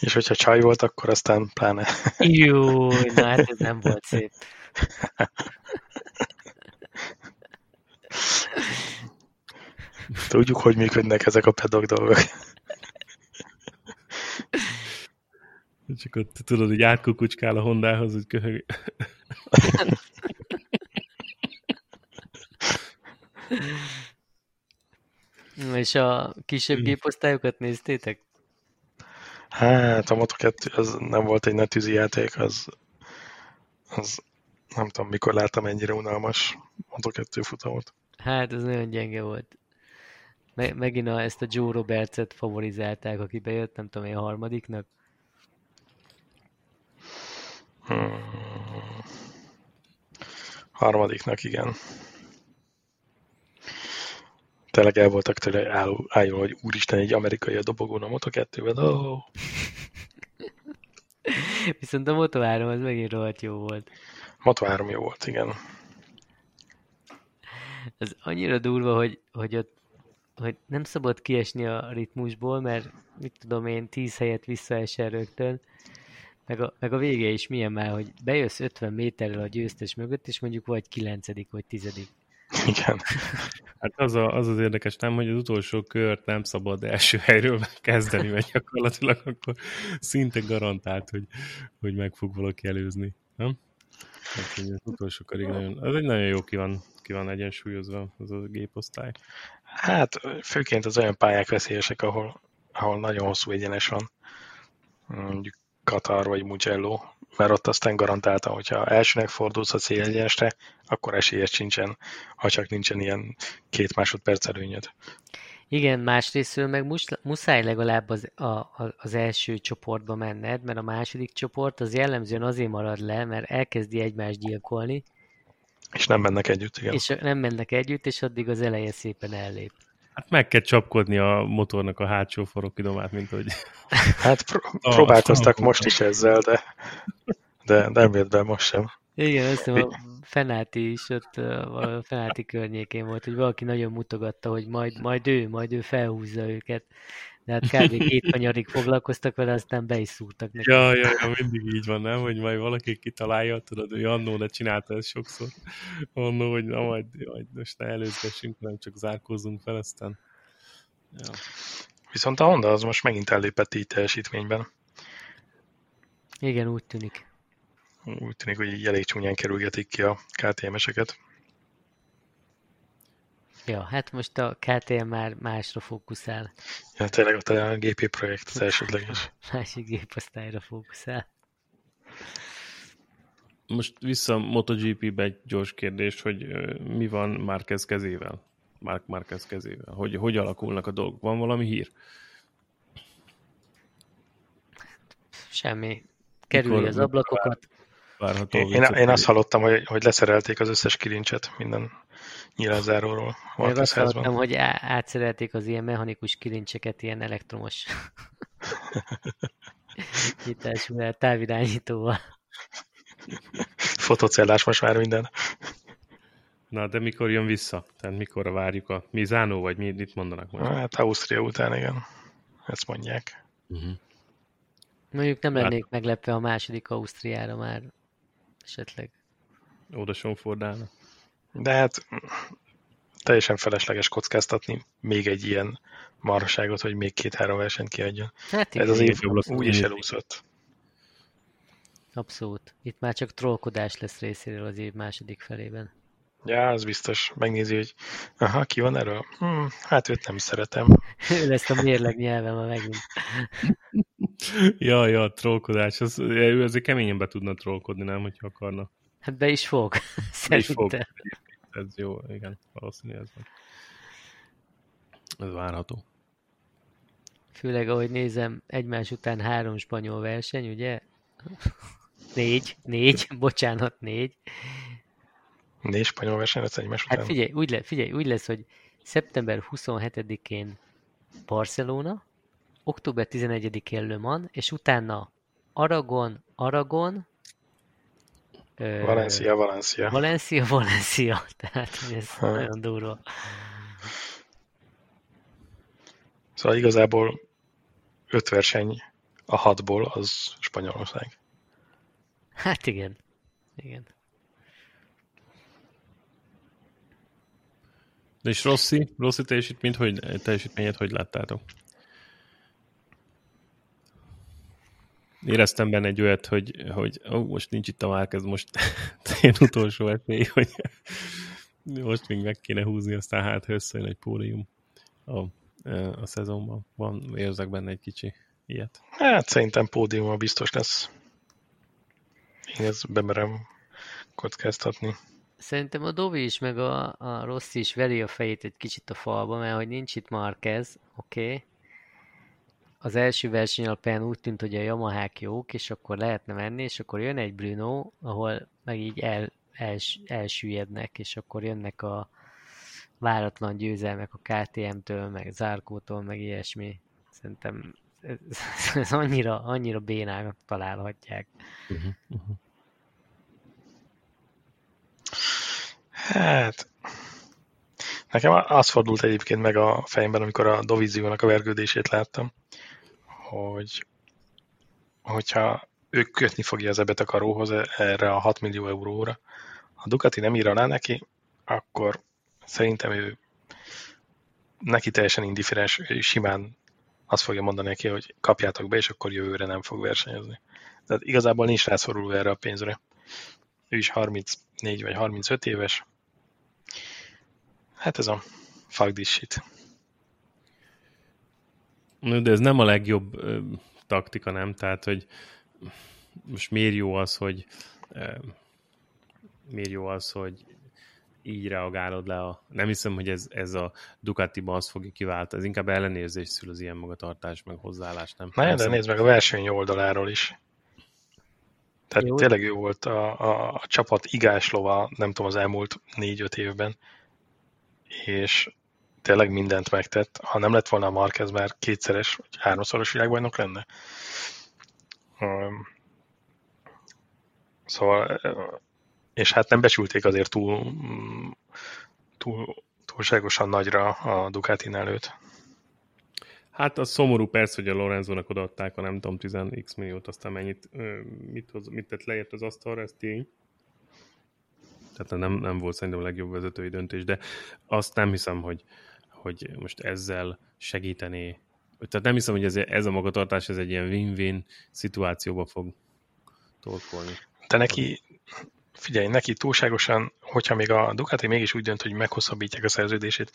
És hogyha csaj volt, akkor aztán pláne. Jó, na hát ez nem volt szép. Tudjuk, hogy működnek ezek a pedok dolgok. Csak ott tudod, hogy átkukucskál a Hondához, hogy köhög. És a kisebb géposztályokat néztétek? Hát a Moto2 az nem volt egy netűzi játék, az, az nem tudom mikor láttam ennyire unalmas Moto2 futamot. Hát ez nagyon gyenge volt. Me- megint a, ezt a Joe Roberts-et favorizálták, aki bejött, nem tudom én, a harmadiknak. Hmm. Harmadiknak, igen. Tényleg el voltak tőle álljon, hogy úristen, egy amerikai a dobogón a Moto2-ben. Oh. Viszont a Moto3 az megint rohadt jó volt. Moto3 jó volt, igen. Ez annyira durva, hogy, hogy ott hogy nem szabad kiesni a ritmusból, mert mit tudom én, 10 helyet visszaesel rögtön, meg a, meg a vége is milyen már, hogy bejössz 50 méterrel a győztes mögött, és mondjuk vagy 9 vagy 10 Igen. Hát az, a, az az érdekes, nem, hogy az utolsó kört nem szabad első helyről kezdeni, mert gyakorlatilag akkor szinte garantált, hogy, hogy meg fog valaki előzni, nem? Hát, az utolsó körig nagyon, az egy nagyon jó ki van, ki van egyensúlyozva az a géposztály. Hát főként az olyan pályák veszélyesek, ahol, ahol nagyon hosszú egyenes van. Mondjuk Katar vagy Mugello, mert ott aztán garantáltan, hogyha elsőnek fordulsz a célegyenesre, akkor esélyed sincsen, ha csak nincsen ilyen két másodperc előnyöd. Igen, másrésztről meg muszáj legalább az, a, az első csoportba menned, mert a második csoport az jellemzően azért marad le, mert elkezdi egymást gyilkolni. És nem mennek együtt, igen. És nem mennek együtt, és addig az eleje szépen ellép. Hát meg kell csapkodni a motornak a hátsó forokidomát, mint hogy... Hát pró- próbálkoztak most is ezzel, de, de nem jött be most sem. Igen, azt hiszem, a Fenáti is ott a Fenáti környékén volt, hogy valaki nagyon mutogatta, hogy majd, majd ő, majd ő felhúzza őket. De hát kb. két kanyarig foglalkoztak vele, aztán be is szúrtak neki. Ja, ja, ja, mindig így van, nem? Hogy majd valaki kitalálja, tudod, hogy annó ne csinálta ezt sokszor. Annó, hogy na majd, majd most ne előzgessünk, hanem csak zárkózzunk fel, aztán... Ja. Viszont a Honda az most megint ellépett így teljesítményben. Igen, úgy tűnik. Úgy tűnik, hogy így elég csúnyán kerülgetik ki a KTM-eseket. Ja, hát most a KTM már másra fókuszál. Ja, tényleg ott a GP projekt az elsődleges. Másik géposztályra fókuszál. Most vissza MotoGP-be egy gyors kérdés, hogy mi van Márquez kezével? Mark Márquez kezével? Hogy, hogy alakulnak a dolgok? Van valami hír? Semmi. Kerüli az ablakokat. Várható én, én, én azt hallottam, hogy, hogy leszerelték az összes kilincset minden nyílászáróról. Meg azt hallottam, hogy átszerelték az ilyen mechanikus kilincseket ilyen elektromos nyitású távirányítóval. Fotocellás most már minden. Na, de mikor jön vissza? Tehát mikorra várjuk a Mizánó, vagy mi, mit mondanak most? Hát Ausztria után, igen. Ezt mondják. Uh-huh. Mondjuk nem lennék hát... meglepve a második Ausztriára már esetleg. Oda sonfordálna. De hát teljesen felesleges kockáztatni még egy ilyen marhaságot, hogy még két-három versenyt kiadjon. Hát Ez az év úgy is elúszott. Abszolút. Itt már csak trollkodás lesz részéről az év második felében. Ja, az biztos. Megnézi, hogy aha, ki van erről? Hm, hát őt nem szeretem. ő lesz a mérleg nyelvem a megint. ja, ja, trollkodás. Az, ő azért keményen be tudna trollkodni, nem, hogyha akarna. Hát be is fog. Be is fog. Ez jó, igen, valószínű ez van. Ez várható. Főleg, ahogy nézem, egymás után három spanyol verseny, ugye? Négy, négy, bocsánat, négy. Négy spanyol verseny lesz egymás hát után? Hát figyelj, úgy, le, figyelj, úgy lesz, hogy szeptember 27-én Barcelona, október 11-én Le Mans, és utána Aragon, Aragon, Valencia, Valencia. Valencia, Valencia. Tehát ez ha. nagyon durva. Szóval igazából öt verseny a hatból az Spanyolország. Hát igen. Igen. De és Rossi, Rossi teljesítményt, hogy, teljesítményet hogy láttátok? éreztem benne egy olyat, hogy, hogy ó, most nincs itt a márk, ez most én utolsó esély, hogy most még meg kéne húzni, aztán hát összejön egy pódium a, a szezonban. Van, érzek benne egy kicsi ilyet. Hát szerintem pódiummal biztos lesz. Én ezt bemerem kockáztatni. Szerintem a Dovi is, meg a, a Rossi is veri a fejét egy kicsit a falba, mert hogy nincs itt Marquez, oké, okay az első verseny alapján úgy tűnt, hogy a Yamahák jók, és akkor lehetne menni, és akkor jön egy Bruno, ahol meg így el, els, elsüllyednek, és akkor jönnek a váratlan győzelmek a KTM-től, meg Zárkótól, meg ilyesmi. Szerintem ez, ez annyira, annyira bénának találhatják. Uh-huh, uh-huh. Hát, nekem az fordult egyébként meg a fejemben, amikor a Doviziónak a vergődését láttam, hogy hogyha ők kötni fogja az ebet a karóhoz erre a 6 millió euróra, ha Ducati nem ír alá neki, akkor szerintem ő neki teljesen indifferens, simán azt fogja mondani neki, hogy kapjátok be, és akkor jövőre nem fog versenyezni. Tehát igazából nincs rászoruló erre a pénzre. Ő is 34 vagy 35 éves. Hát ez a fuck this shit. De ez nem a legjobb ö, taktika, nem? Tehát, hogy most miért jó az, hogy ö, miért jó az, hogy így reagálod le a... Nem hiszem, hogy ez, ez a Ducati-ban azt fogja kiváltani. Ez inkább ellenérzés szül az ilyen magatartás, meg hozzáállás, nem? Na, de nézd meg a verseny oldaláról is. Tehát jó. tényleg ő volt a, a, a csapat igáslova, nem tudom, az elmúlt négy-öt évben, és tényleg mindent megtett. Ha nem lett volna a Marquez, már kétszeres, vagy háromszoros világbajnok lenne. Szóval, és hát nem becsülték azért túl, túl túlságosan nagyra a Ducati előtt. Hát az szomorú persze, hogy a Lorenzónak odaadták a nem tudom 10x milliót, aztán mennyit, mit, hoz, mit tett lejött az asztalra, ez tény. Tehát nem, nem volt szerintem a legjobb vezetői döntés, de azt nem hiszem, hogy, hogy most ezzel segíteni. Tehát nem hiszem, hogy ez, ez a magatartás ez egy ilyen win-win szituációba fog torkolni. De neki, figyelj, neki túlságosan, hogyha még a Ducati mégis úgy dönt, hogy meghosszabbítják a szerződését,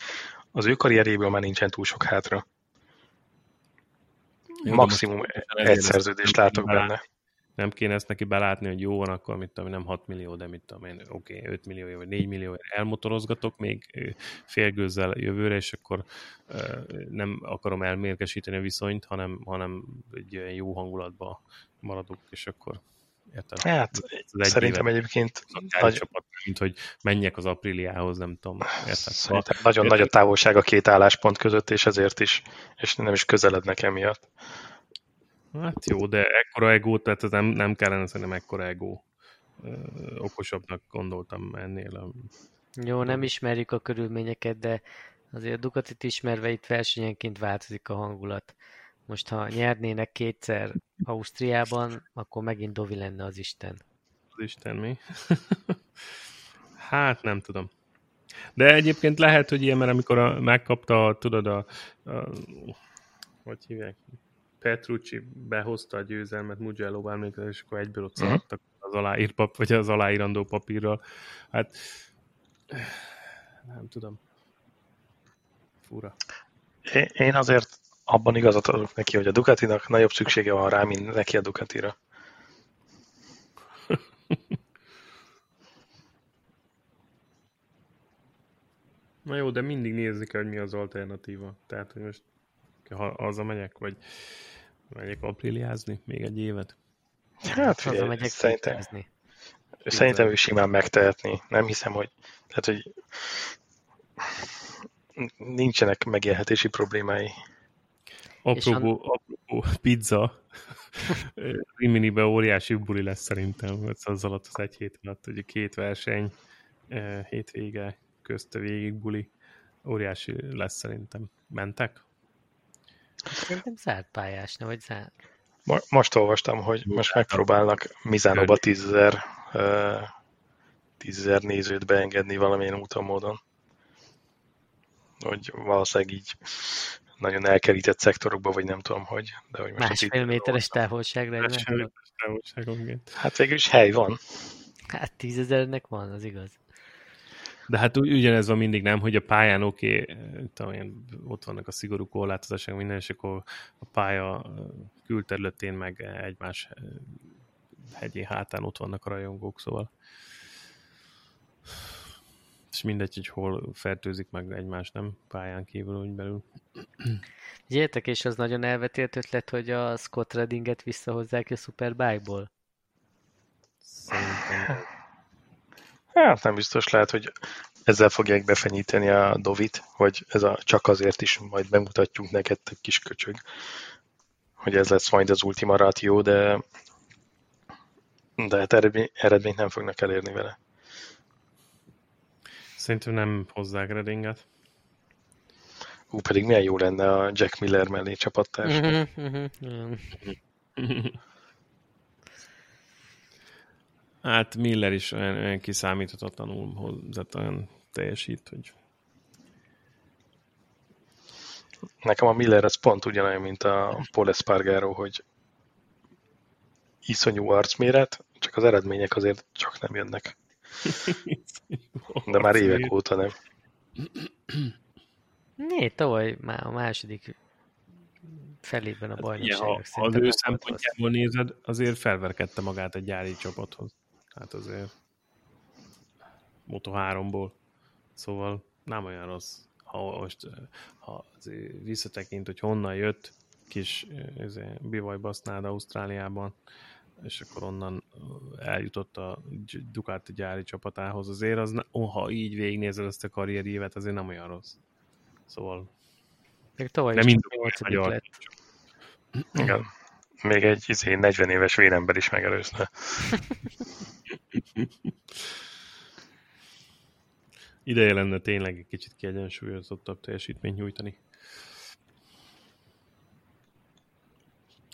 az ő karrierjéből már nincsen túl sok hátra. Jó, Maximum egy szerződést látok benne nem kéne ezt neki belátni, hogy jó van, akkor mit tudom, nem 6 millió, de mit tudom én, oké, okay, 5 millió vagy 4 millió elmotorozgatok még félgőzzel jövőre, és akkor nem akarom elmérgesíteni a viszonyt, hanem, hanem egy jó hangulatba maradok, és akkor érted? Hát, egy szerintem évet, egyébként nagy... csapat, mint hogy menjek az apríliához, nem tudom. Érted? Szerintem nagyon érted? nagy a távolság a két álláspont között, és ezért is, és nem is közelednek emiatt. Hát jó, de ekkora ego, tehát ez nem, nem kellene szerintem ekkora ego. okosabbnak gondoltam ennél. A... Jó, nem ismerjük a körülményeket, de azért a Ducatit ismerve itt versenyenként változik a hangulat. Most ha nyernének kétszer Ausztriában, akkor megint Dovi lenne az Isten. Az Isten mi? hát nem tudom. De egyébként lehet, hogy ilyen, mert amikor a, megkapta, tudod, a, a hogy hívják, Petrucci behozta a győzelmet Mugello bármikor, és akkor egyből ott uh-huh. az aláír pap, vagy az aláírandó papírral. Hát nem tudom. Fura. Én azért abban igazat adok neki, hogy a Ducatinak nagyobb szüksége van rá, mint neki a Ducatira. Na jó, de mindig nézzük hogy mi az alternatíva. Tehát, hogy most ha megyek, vagy megyek apríliázni még egy évet. Hát figyelj, megyek szerintem, szerintem ő simán megtehetni. Nem hiszem, hogy, tehát, hogy nincsenek megélhetési problémái. Apropó, a... apropó pizza, Riminibe óriási buli lesz szerintem az alatt az egy hét alatt, ugye két verseny, eh, hétvége közte végig buli, óriási lesz szerintem. Mentek? Szerintem zárt pályás, nem vagy zárt. Most olvastam, hogy most megpróbálnak Mizánóba tízezer, tízezer nézőt beengedni valamilyen úton, módon. Hogy valószínűleg így nagyon elkerített szektorokba, vagy nem tudom, hogy. De hogy most Másfél méteres távolságra. Másfél távolságonként. Hát végül is hely van. Hát tízezernek van, az igaz. De hát ugyanez van mindig, nem, hogy a pályán oké, okay, ott vannak a szigorú korlátozások, minden, és akkor a pálya külterületén meg egymás hegyé hátán ott vannak a rajongók, szóval És mindegy, hogy hol fertőzik meg egymást, nem pályán kívül, úgy belül. Gyertek, és az nagyon elvetélt ötlet, hogy a Scott Reddinget visszahozzák a Superbike-ból. Szerintem Hát nem biztos, lehet, hogy ezzel fogják befenyíteni a Dovit, hogy ez a csak azért is majd bemutatjuk neked, te kis köcsög, hogy ez lesz majd az ultima ratio, de de hát eredmény, eredményt nem fognak elérni vele. Szerintem nem hozzák Reddinget. Ú, pedig milyen jó lenne a Jack Miller mellé csapattárs. Hát Miller is olyan, olyan kiszámíthatatlanul hozzá olyan teljesít, hogy Nekem a Miller az pont ugyanolyan, mint a Paul Espargaro, hogy iszonyú arcméret, csak az eredmények azért csak nem jönnek. De már évek óta nem. Né, tavaly már a második felében a Igen, bajnokságok ha, ha az ő szempontjából nézed, azért felverkedte magát egy gyári csapathoz. Hát azért Moto 3-ból. Szóval nem olyan rossz. Ha most ha visszatekint, hogy honnan jött, kis ezért, bivajbasznád Ausztráliában, és akkor onnan eljutott a Ducati gyári csapatához. Azért az, ha így végignézed ezt a karrierévet, azért nem olyan rossz. Szóval Még tavaly nem is mind csak nyolcadik magyar. lett. Igen. Még egy izé, 40 éves vérember is megelőzne. Ideje lenne tényleg egy kicsit kiegyensúlyozottabb teljesítményt nyújtani.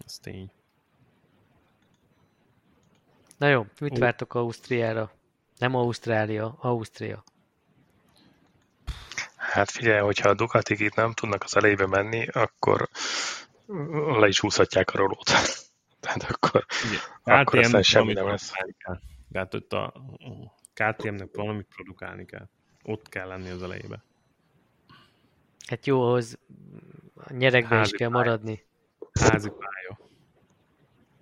Ez tény. Na jó, mit Ó. vártok Ausztriára? Nem Ausztrália, Ausztria. Hát figyelj, hogyha a Ducatik itt nem tudnak az elejébe menni, akkor le is húzhatják a rolót. Tehát akkor, akkor aztán semmi nem lesz. Tehát ott a KTM-nek valamit produkálni kell. Ott kell lenni az elejébe. Hát jó, ahhoz a nyerekbe is Házi kell pálya. maradni. Házi pálya.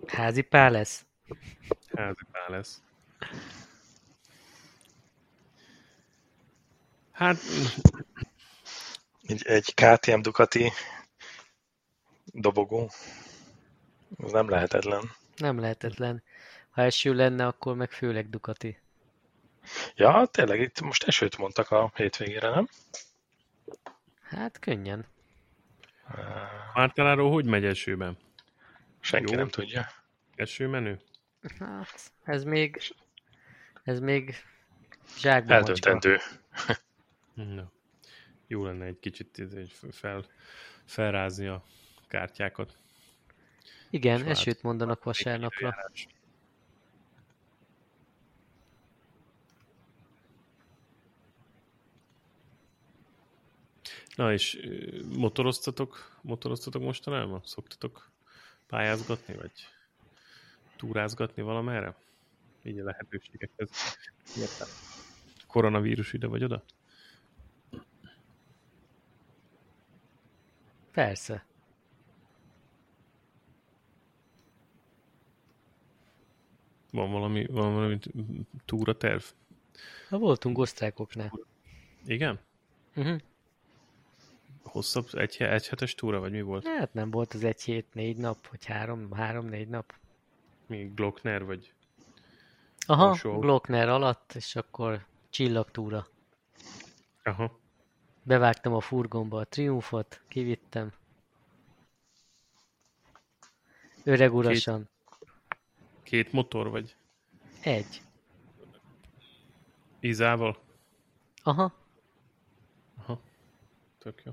Házi pál lesz? Házi pálya lesz. Hát, Egy, egy KTM Ducati dobogó, az nem lehetetlen. Nem lehetetlen. Ha eső lenne, akkor meg főleg Ducati. Ja, tényleg itt most esőt mondtak a hétvégére, nem? Hát könnyen. Quartararo hogy megy esőben? Senki Jó. nem tudja. Esőmenő? Hát, ez még... Ez még zsákba. Eldöntendő. Jó lenne egy kicsit így fel, felrázni a kártyákat. Igen, Svájc. esőt mondanak vasárnapra. Na és motoroztatok, motoroztatok mostanában? Szoktatok pályázgatni, vagy túrázgatni valamerre? Így a lehetőségekhez. Értem. Koronavírus ide vagy oda? Persze. Van valami, van valami túra terv? Ha voltunk osztrákoknál. Igen? Uh-huh. Hosszabb, egy, egy hetes túra, vagy mi volt? Hát nem volt az egy hét, négy nap, vagy három, három-négy nap. Mi Glockner, vagy Aha, Alsó. Glockner alatt, és akkor csillagtúra. Aha. Bevágtam a furgonba a triumfot, kivittem. Öreg urasan. Két motor, vagy Egy. Izával? Aha. Aha. Tök jó.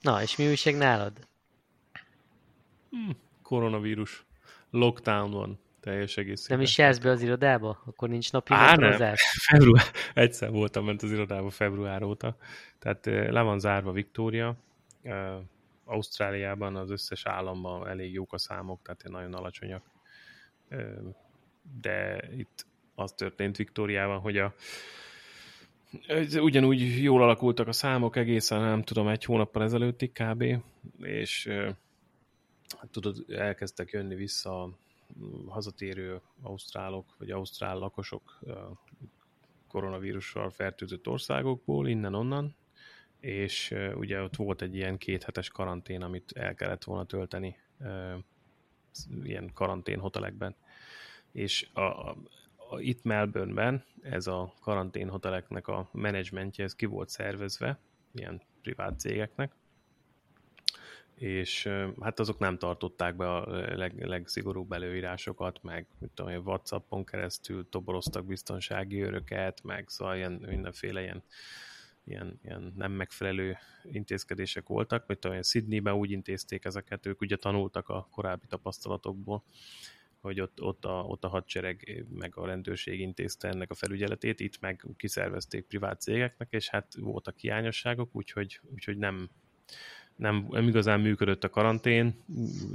Na, és mi újság nálad? Koronavírus. Lockdown van. Teljes egészében. Nem is jársz be az irodába? Akkor nincs napi Á, nem. Február, egyszer voltam ment az irodába február óta. Tehát eh, le van zárva Viktória. Ausztráliában az összes államban elég jók a számok, tehát nagyon alacsonyak. De itt az történt Viktóriában, hogy a ugyanúgy jól alakultak a számok egészen, nem tudom, egy hónappal ezelőttig kb. És hát tudod, elkezdtek jönni vissza hazatérő ausztrálok vagy ausztrál lakosok koronavírussal fertőzött országokból, innen-onnan, és ugye ott volt egy ilyen kéthetes karantén, amit el kellett volna tölteni ilyen karantén hotelekben. És a, a, itt Melbourneben ez a karantén hoteleknek a menedzsmentje, ez ki volt szervezve, ilyen privát cégeknek, és hát azok nem tartották be a leg, legszigorúbb előírásokat, meg mit tudom, Whatsappon keresztül toboroztak biztonsági öröket, meg szóval ilyen, mindenféle ilyen, ilyen, ilyen nem megfelelő intézkedések voltak, mint olyan Sydneyben úgy intézték ezeket, ők ugye tanultak a korábbi tapasztalatokból, hogy ott, ott, a, ott a hadsereg meg a rendőrség intézte ennek a felügyeletét, itt meg kiszervezték privát cégeknek, és hát voltak hiányosságok, úgyhogy, úgyhogy nem, nem, nem igazán működött a karantén,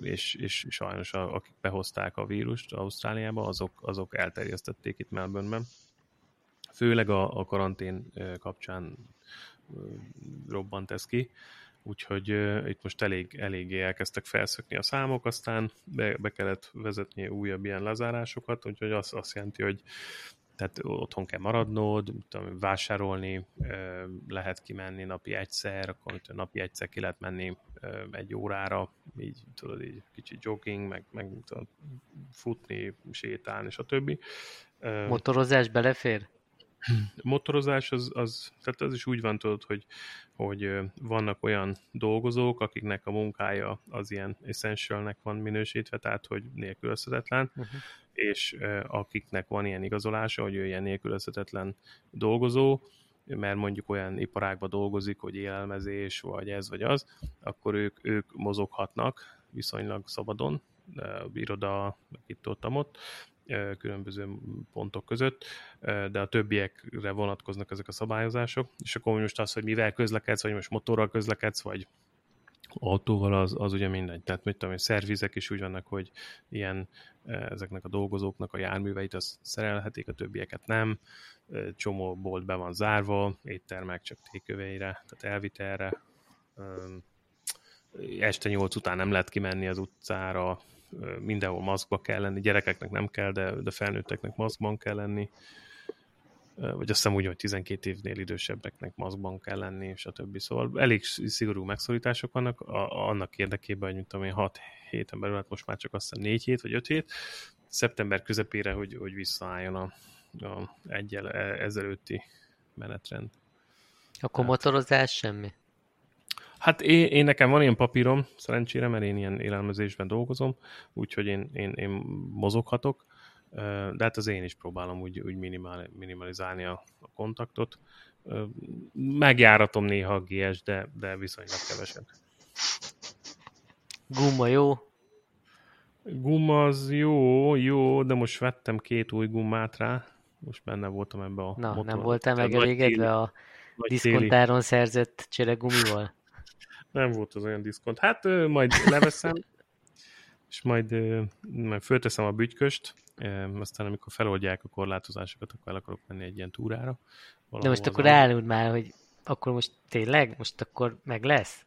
és, és sajnos a, akik behozták a vírust Ausztráliába, azok, azok elterjesztették itt Melbourneben. Főleg a, a karantén kapcsán robbant ez ki, úgyhogy itt most elég, eléggé elkezdtek felszökni a számok, aztán be, be kellett vezetni újabb ilyen lezárásokat, úgyhogy az azt jelenti, hogy tehát otthon kell maradnod, tudom, vásárolni, lehet kimenni napi egyszer, akkor napi egyszer ki lehet menni egy órára, így tudod, így kicsit jogging, meg, meg tudod, futni, sétálni, stb. Motorozás belefér? Motorozás az, az, tehát az is úgy van tudod, hogy, hogy vannak olyan dolgozók, akiknek a munkája az ilyen essentialnek van minősítve, tehát hogy nélkülözhetetlen, uh-huh. és akiknek van ilyen igazolása, hogy ő ilyen nélkülözhetetlen dolgozó, mert mondjuk olyan iparágban dolgozik, hogy élelmezés, vagy ez vagy az, akkor ők, ők mozoghatnak viszonylag szabadon, iroda, itt ott, ott, különböző pontok között, de a többiekre vonatkoznak ezek a szabályozások, és akkor most az, hogy mivel közlekedsz, vagy most motorral közlekedsz, vagy autóval, az, az ugye mindegy. Tehát mit tudom, hogy szervizek is úgy vannak, hogy ilyen ezeknek a dolgozóknak a járműveit azt szerelhetik, a többieket nem. Csomó bolt be van zárva, éttermek csak téköveire, tehát elvitelre. Este nyolc után nem lehet kimenni az utcára, mindenhol maszkba kell lenni, gyerekeknek nem kell, de, de felnőtteknek maszkban kell lenni, vagy azt hiszem úgy, hogy 12 évnél idősebbeknek maszkban kell lenni, és a többi. Szóval elég szigorú megszorítások vannak, a, annak érdekében, hogy tudom én, 6 héten belül, hát most már csak azt hiszem 4 hét vagy 5 hét, szeptember közepére, hogy, hogy visszaálljon a, a egyel e, ezelőtti menetrend. Akkor hát. motorozás semmi? Hát én, én nekem van ilyen papírom, szerencsére, mert én ilyen élelmezésben dolgozom, úgyhogy én, én, én mozoghatok, de hát az én is próbálom úgy, úgy minimál, minimalizálni a, a kontaktot. Megjáratom néha a GS, de, de viszonylag keveset. Gumma jó? Gumma az jó, jó, de most vettem két új gummát rá. Most benne voltam ebbe a Na, motor. nem voltál megelégedve a diszkontáron szerzett cseregumival? Nem volt az olyan diszkont. Hát majd leveszem, és majd, majd fölteszem a bütyköst, aztán amikor feloldják a korlátozásokat, akkor el akarok menni egy ilyen túrára. De most akkor állod már, hogy akkor most tényleg, most akkor meg lesz?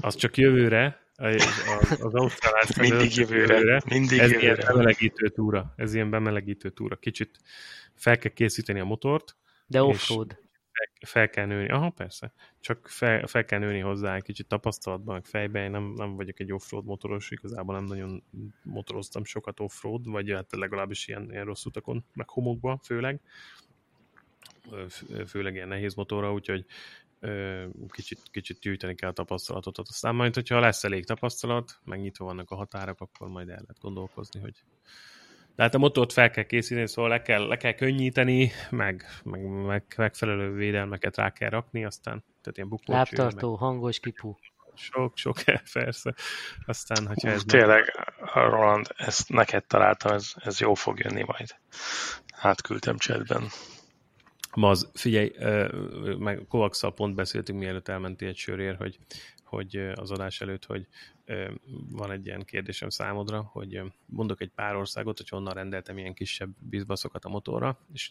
Az csak jövőre, az, az ausztrál Mindig jövőre. jövőre. Mindig ez jövőre. ilyen bemelegítő túra. Ez ilyen bemelegítő túra. Kicsit fel kell készíteni a motort. De offroad fel, fel kell nőni. Aha, persze. Csak fel, fel kell nőni hozzá egy kicsit tapasztalatban, fejben. Én nem, nem vagyok egy offroad motoros, igazából nem nagyon motoroztam sokat offroad, vagy hát legalábbis ilyen, ilyen rossz utakon, meg homokba főleg. Főleg ilyen nehéz motorra, úgyhogy kicsit, kicsit gyűjteni kell a tapasztalatot. Aztán majd, hogyha lesz elég tapasztalat, megnyitva vannak a határok, akkor majd el lehet gondolkozni, hogy de hát a motort fel kell készíteni, szóval le kell, le kell könnyíteni, meg, meg, meg megfelelő védelmeket rá kell rakni, aztán tehát ilyen bukócső. Láptartó, meg... hangos kipu. Sok, sok, persze. Aztán, hogyha ez... Tényleg, meg... Roland, ezt neked találtam, ez, ez jó fog jönni majd. Átküldtem chatben. Maz, figyelj, meg kovacs pont beszéltünk, mielőtt elmentél egy sörért, hogy, hogy az adás előtt, hogy van egy ilyen kérdésem számodra, hogy mondok egy pár országot, hogy honnan rendeltem ilyen kisebb bizbaszokat a motorra, és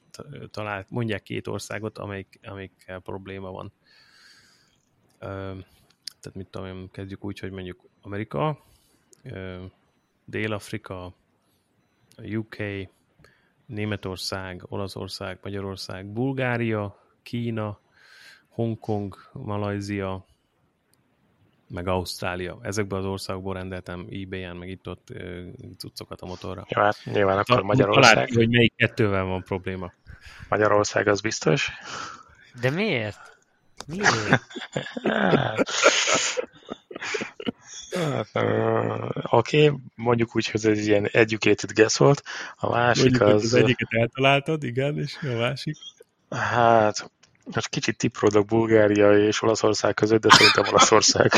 talál, mondják két országot, amelyik, amelyikkel probléma van. Tehát mit tudom kezdjük úgy, hogy mondjuk Amerika, Dél-Afrika, UK, Németország, Olaszország, Magyarország, Bulgária, Kína, Hongkong, Malajzia, meg Ausztrália. Ezekben az országokból rendeltem eBay-en, meg itt-ott cuccokat a motorra. Jó, hát nyilván akkor Magyarország. Talán, hogy melyik kettővel van probléma. Magyarország az biztos. De miért? Miért? Hát, Oké, okay, mondjuk úgy, hogy ez egy ilyen educated guess volt. A másik mondjuk, az... Az egyiket eltaláltad, igen, és a másik? Hát, most kicsit tiprodok Bulgária és Olaszország között, de szerintem Olaszország.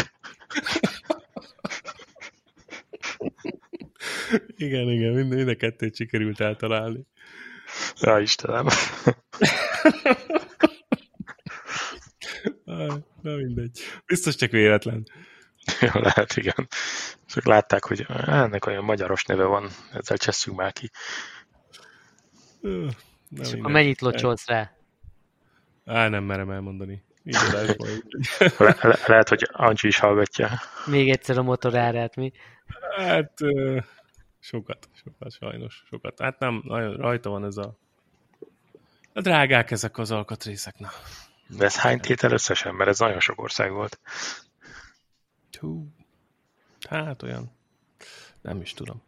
igen, igen, mind, mind a kettőt sikerült eltalálni. Ja, Istenem. Na mindegy. Biztos csak véletlen. Jó, lehet, igen. Csak látták, hogy ennek olyan magyaros neve van, ezzel csesszünk már ki. Na, És akkor mennyit locsolsz rá? Á, nem merem elmondani. Le, le, lehet, hogy Ancsi is hallgatja. Még egyszer a motorárát, mi? Hát sokat, sokat sajnos, sokat. Hát nem, nagyon rajta van ez a... A drágák ezek az alkatrészek, na. De ez hány tétel összesen? Mert ez nagyon sok ország volt. Hú, hát olyan, nem is tudom.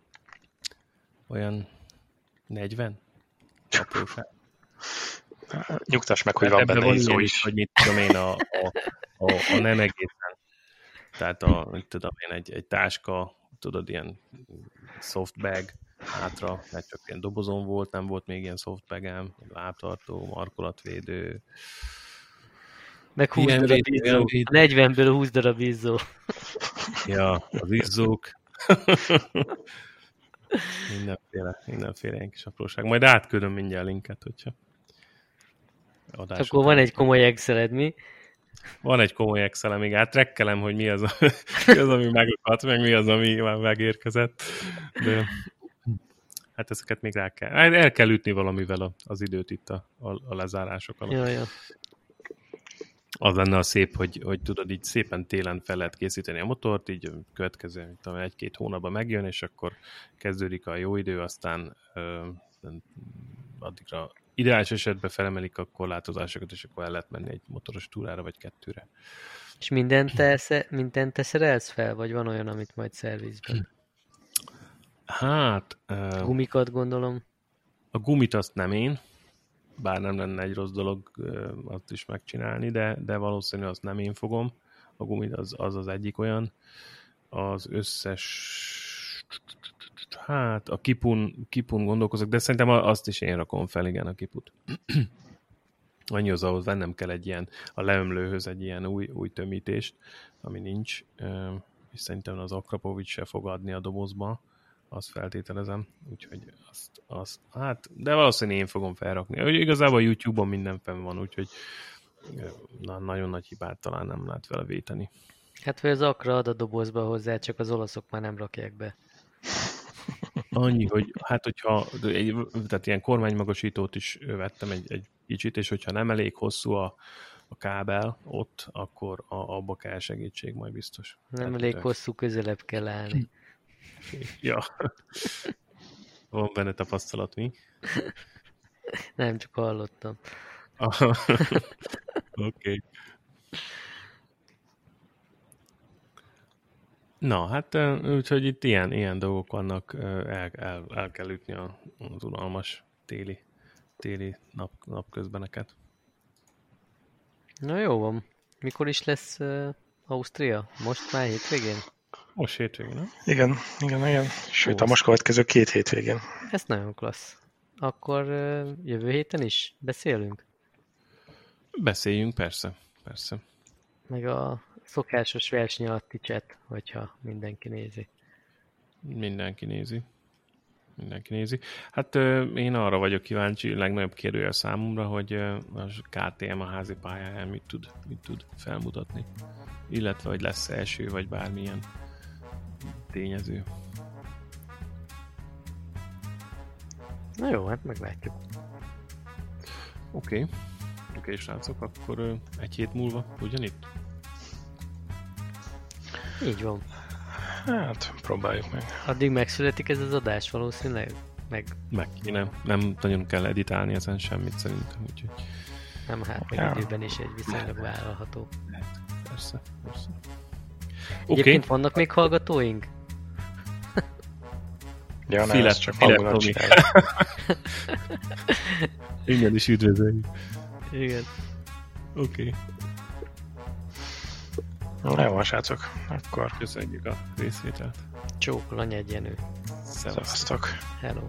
Olyan 40? Apróság. Nyugtass meg, hogy hát van benne izó is. Hogy mit tudom én, a, a, a, a nem egészen. Tehát a, mit tudom én, egy, egy táska, tudod, ilyen softbag hátra, mert csak ilyen dobozon volt, nem volt még ilyen softbagem, lábtartó, markolatvédő, meg 20 ilyen darab izzó. 40-ből 20 darab izzó. Ja, az izzók. mindenféle, mindenféle ilyen kis apróság. Majd átküldöm mindjárt linket, hogyha adás Akkor van egy komoly excel mi? Van egy komoly excel még átrekkelem, hogy mi az, a, mi az, ami megakadt, meg mi az, ami már megérkezett. De hát ezeket még rá kell. El kell ütni valamivel az időt itt a, a, a lezárások alatt. Ja, ja az lenne a szép, hogy, hogy tudod, így szépen télen fel lehet készíteni a motort, így következő egy-két hónapban megjön, és akkor kezdődik a jó idő, aztán ö, addigra ideális esetben felemelik a korlátozásokat, és akkor el lehet menni egy motoros túrára, vagy kettőre. És mindent te, mindent te szerelsz fel, vagy van olyan, amit majd szervizben? Hát... Uh, Gumikat gondolom. A gumit azt nem én, bár nem lenne egy rossz dolog azt is megcsinálni, de, de valószínűleg azt nem én fogom. A gumit az az, az egyik olyan. Az összes hát a kipun, kipun gondolkozok, de szerintem azt is én rakom fel, igen, a kiput. Annyi az ahhoz vennem kell egy ilyen, a leömlőhöz egy ilyen új, új tömítést, ami nincs, és szerintem az Akrapovics se fog adni a dobozba azt feltételezem, úgyhogy azt, azt, hát, de valószínűleg én fogom felrakni. Igazából a YouTube-on minden fenn van, úgyhogy na, nagyon nagy hibát talán nem lehet vele véteni. Hát vagy az akra ad a dobozba hozzá, csak az olaszok már nem rakják be. Annyi, hogy hát hogyha, egy, tehát ilyen kormánymagasítót is vettem egy, egy kicsit, és hogyha nem elég hosszú a, a kábel ott, akkor a, abba kell segítség majd biztos. Nem tehát elég hosszú, közelebb kell állni. Ja. Van benne tapasztalat, mi? Nem, csak hallottam. Oké. Okay. Na, hát úgyhogy itt ilyen, ilyen dolgok vannak, el, el, el kell ütni az unalmas téli, téli nap, napközbeneket. Na jó van. Mikor is lesz uh, Ausztria? Most már hétvégén? Most hétvégén, nem? Igen, igen, igen. Sőt, a most következő két hétvégén. Ez nagyon klassz. Akkor jövő héten is beszélünk? Beszéljünk, persze, persze. Meg a szokásos verseny alatti chat, hogyha mindenki nézi. Mindenki nézi. Mindenki nézi. Hát én arra vagyok kíváncsi, legnagyobb kérdője számomra, hogy a KTM a házi pályáján mit tud, mit tud felmutatni. Illetve, hogy lesz első, vagy bármilyen tényező. Na jó, hát meglátjuk. Oké. Okay. Oké, okay, srácok, akkor egy hét múlva ugyanitt? Így van. Hát, próbáljuk meg. Addig megszületik ez az adás valószínűleg? meg Meg kéne. Nem nagyon kell editálni ezen semmit szerintem, úgyhogy nem hát, meg Ja. időben is egy viszonylag vállalható. persze, persze. Oké, Egyébként vannak még hallgatóink? Ja, nem, Filet- csak csinálja. innen is üdvözöljük. Igen. Oké, Na, Jó, srácok. Akkor köszönjük a részvételt. Csók, Lanyed Jenő. Szevasztok. Hello.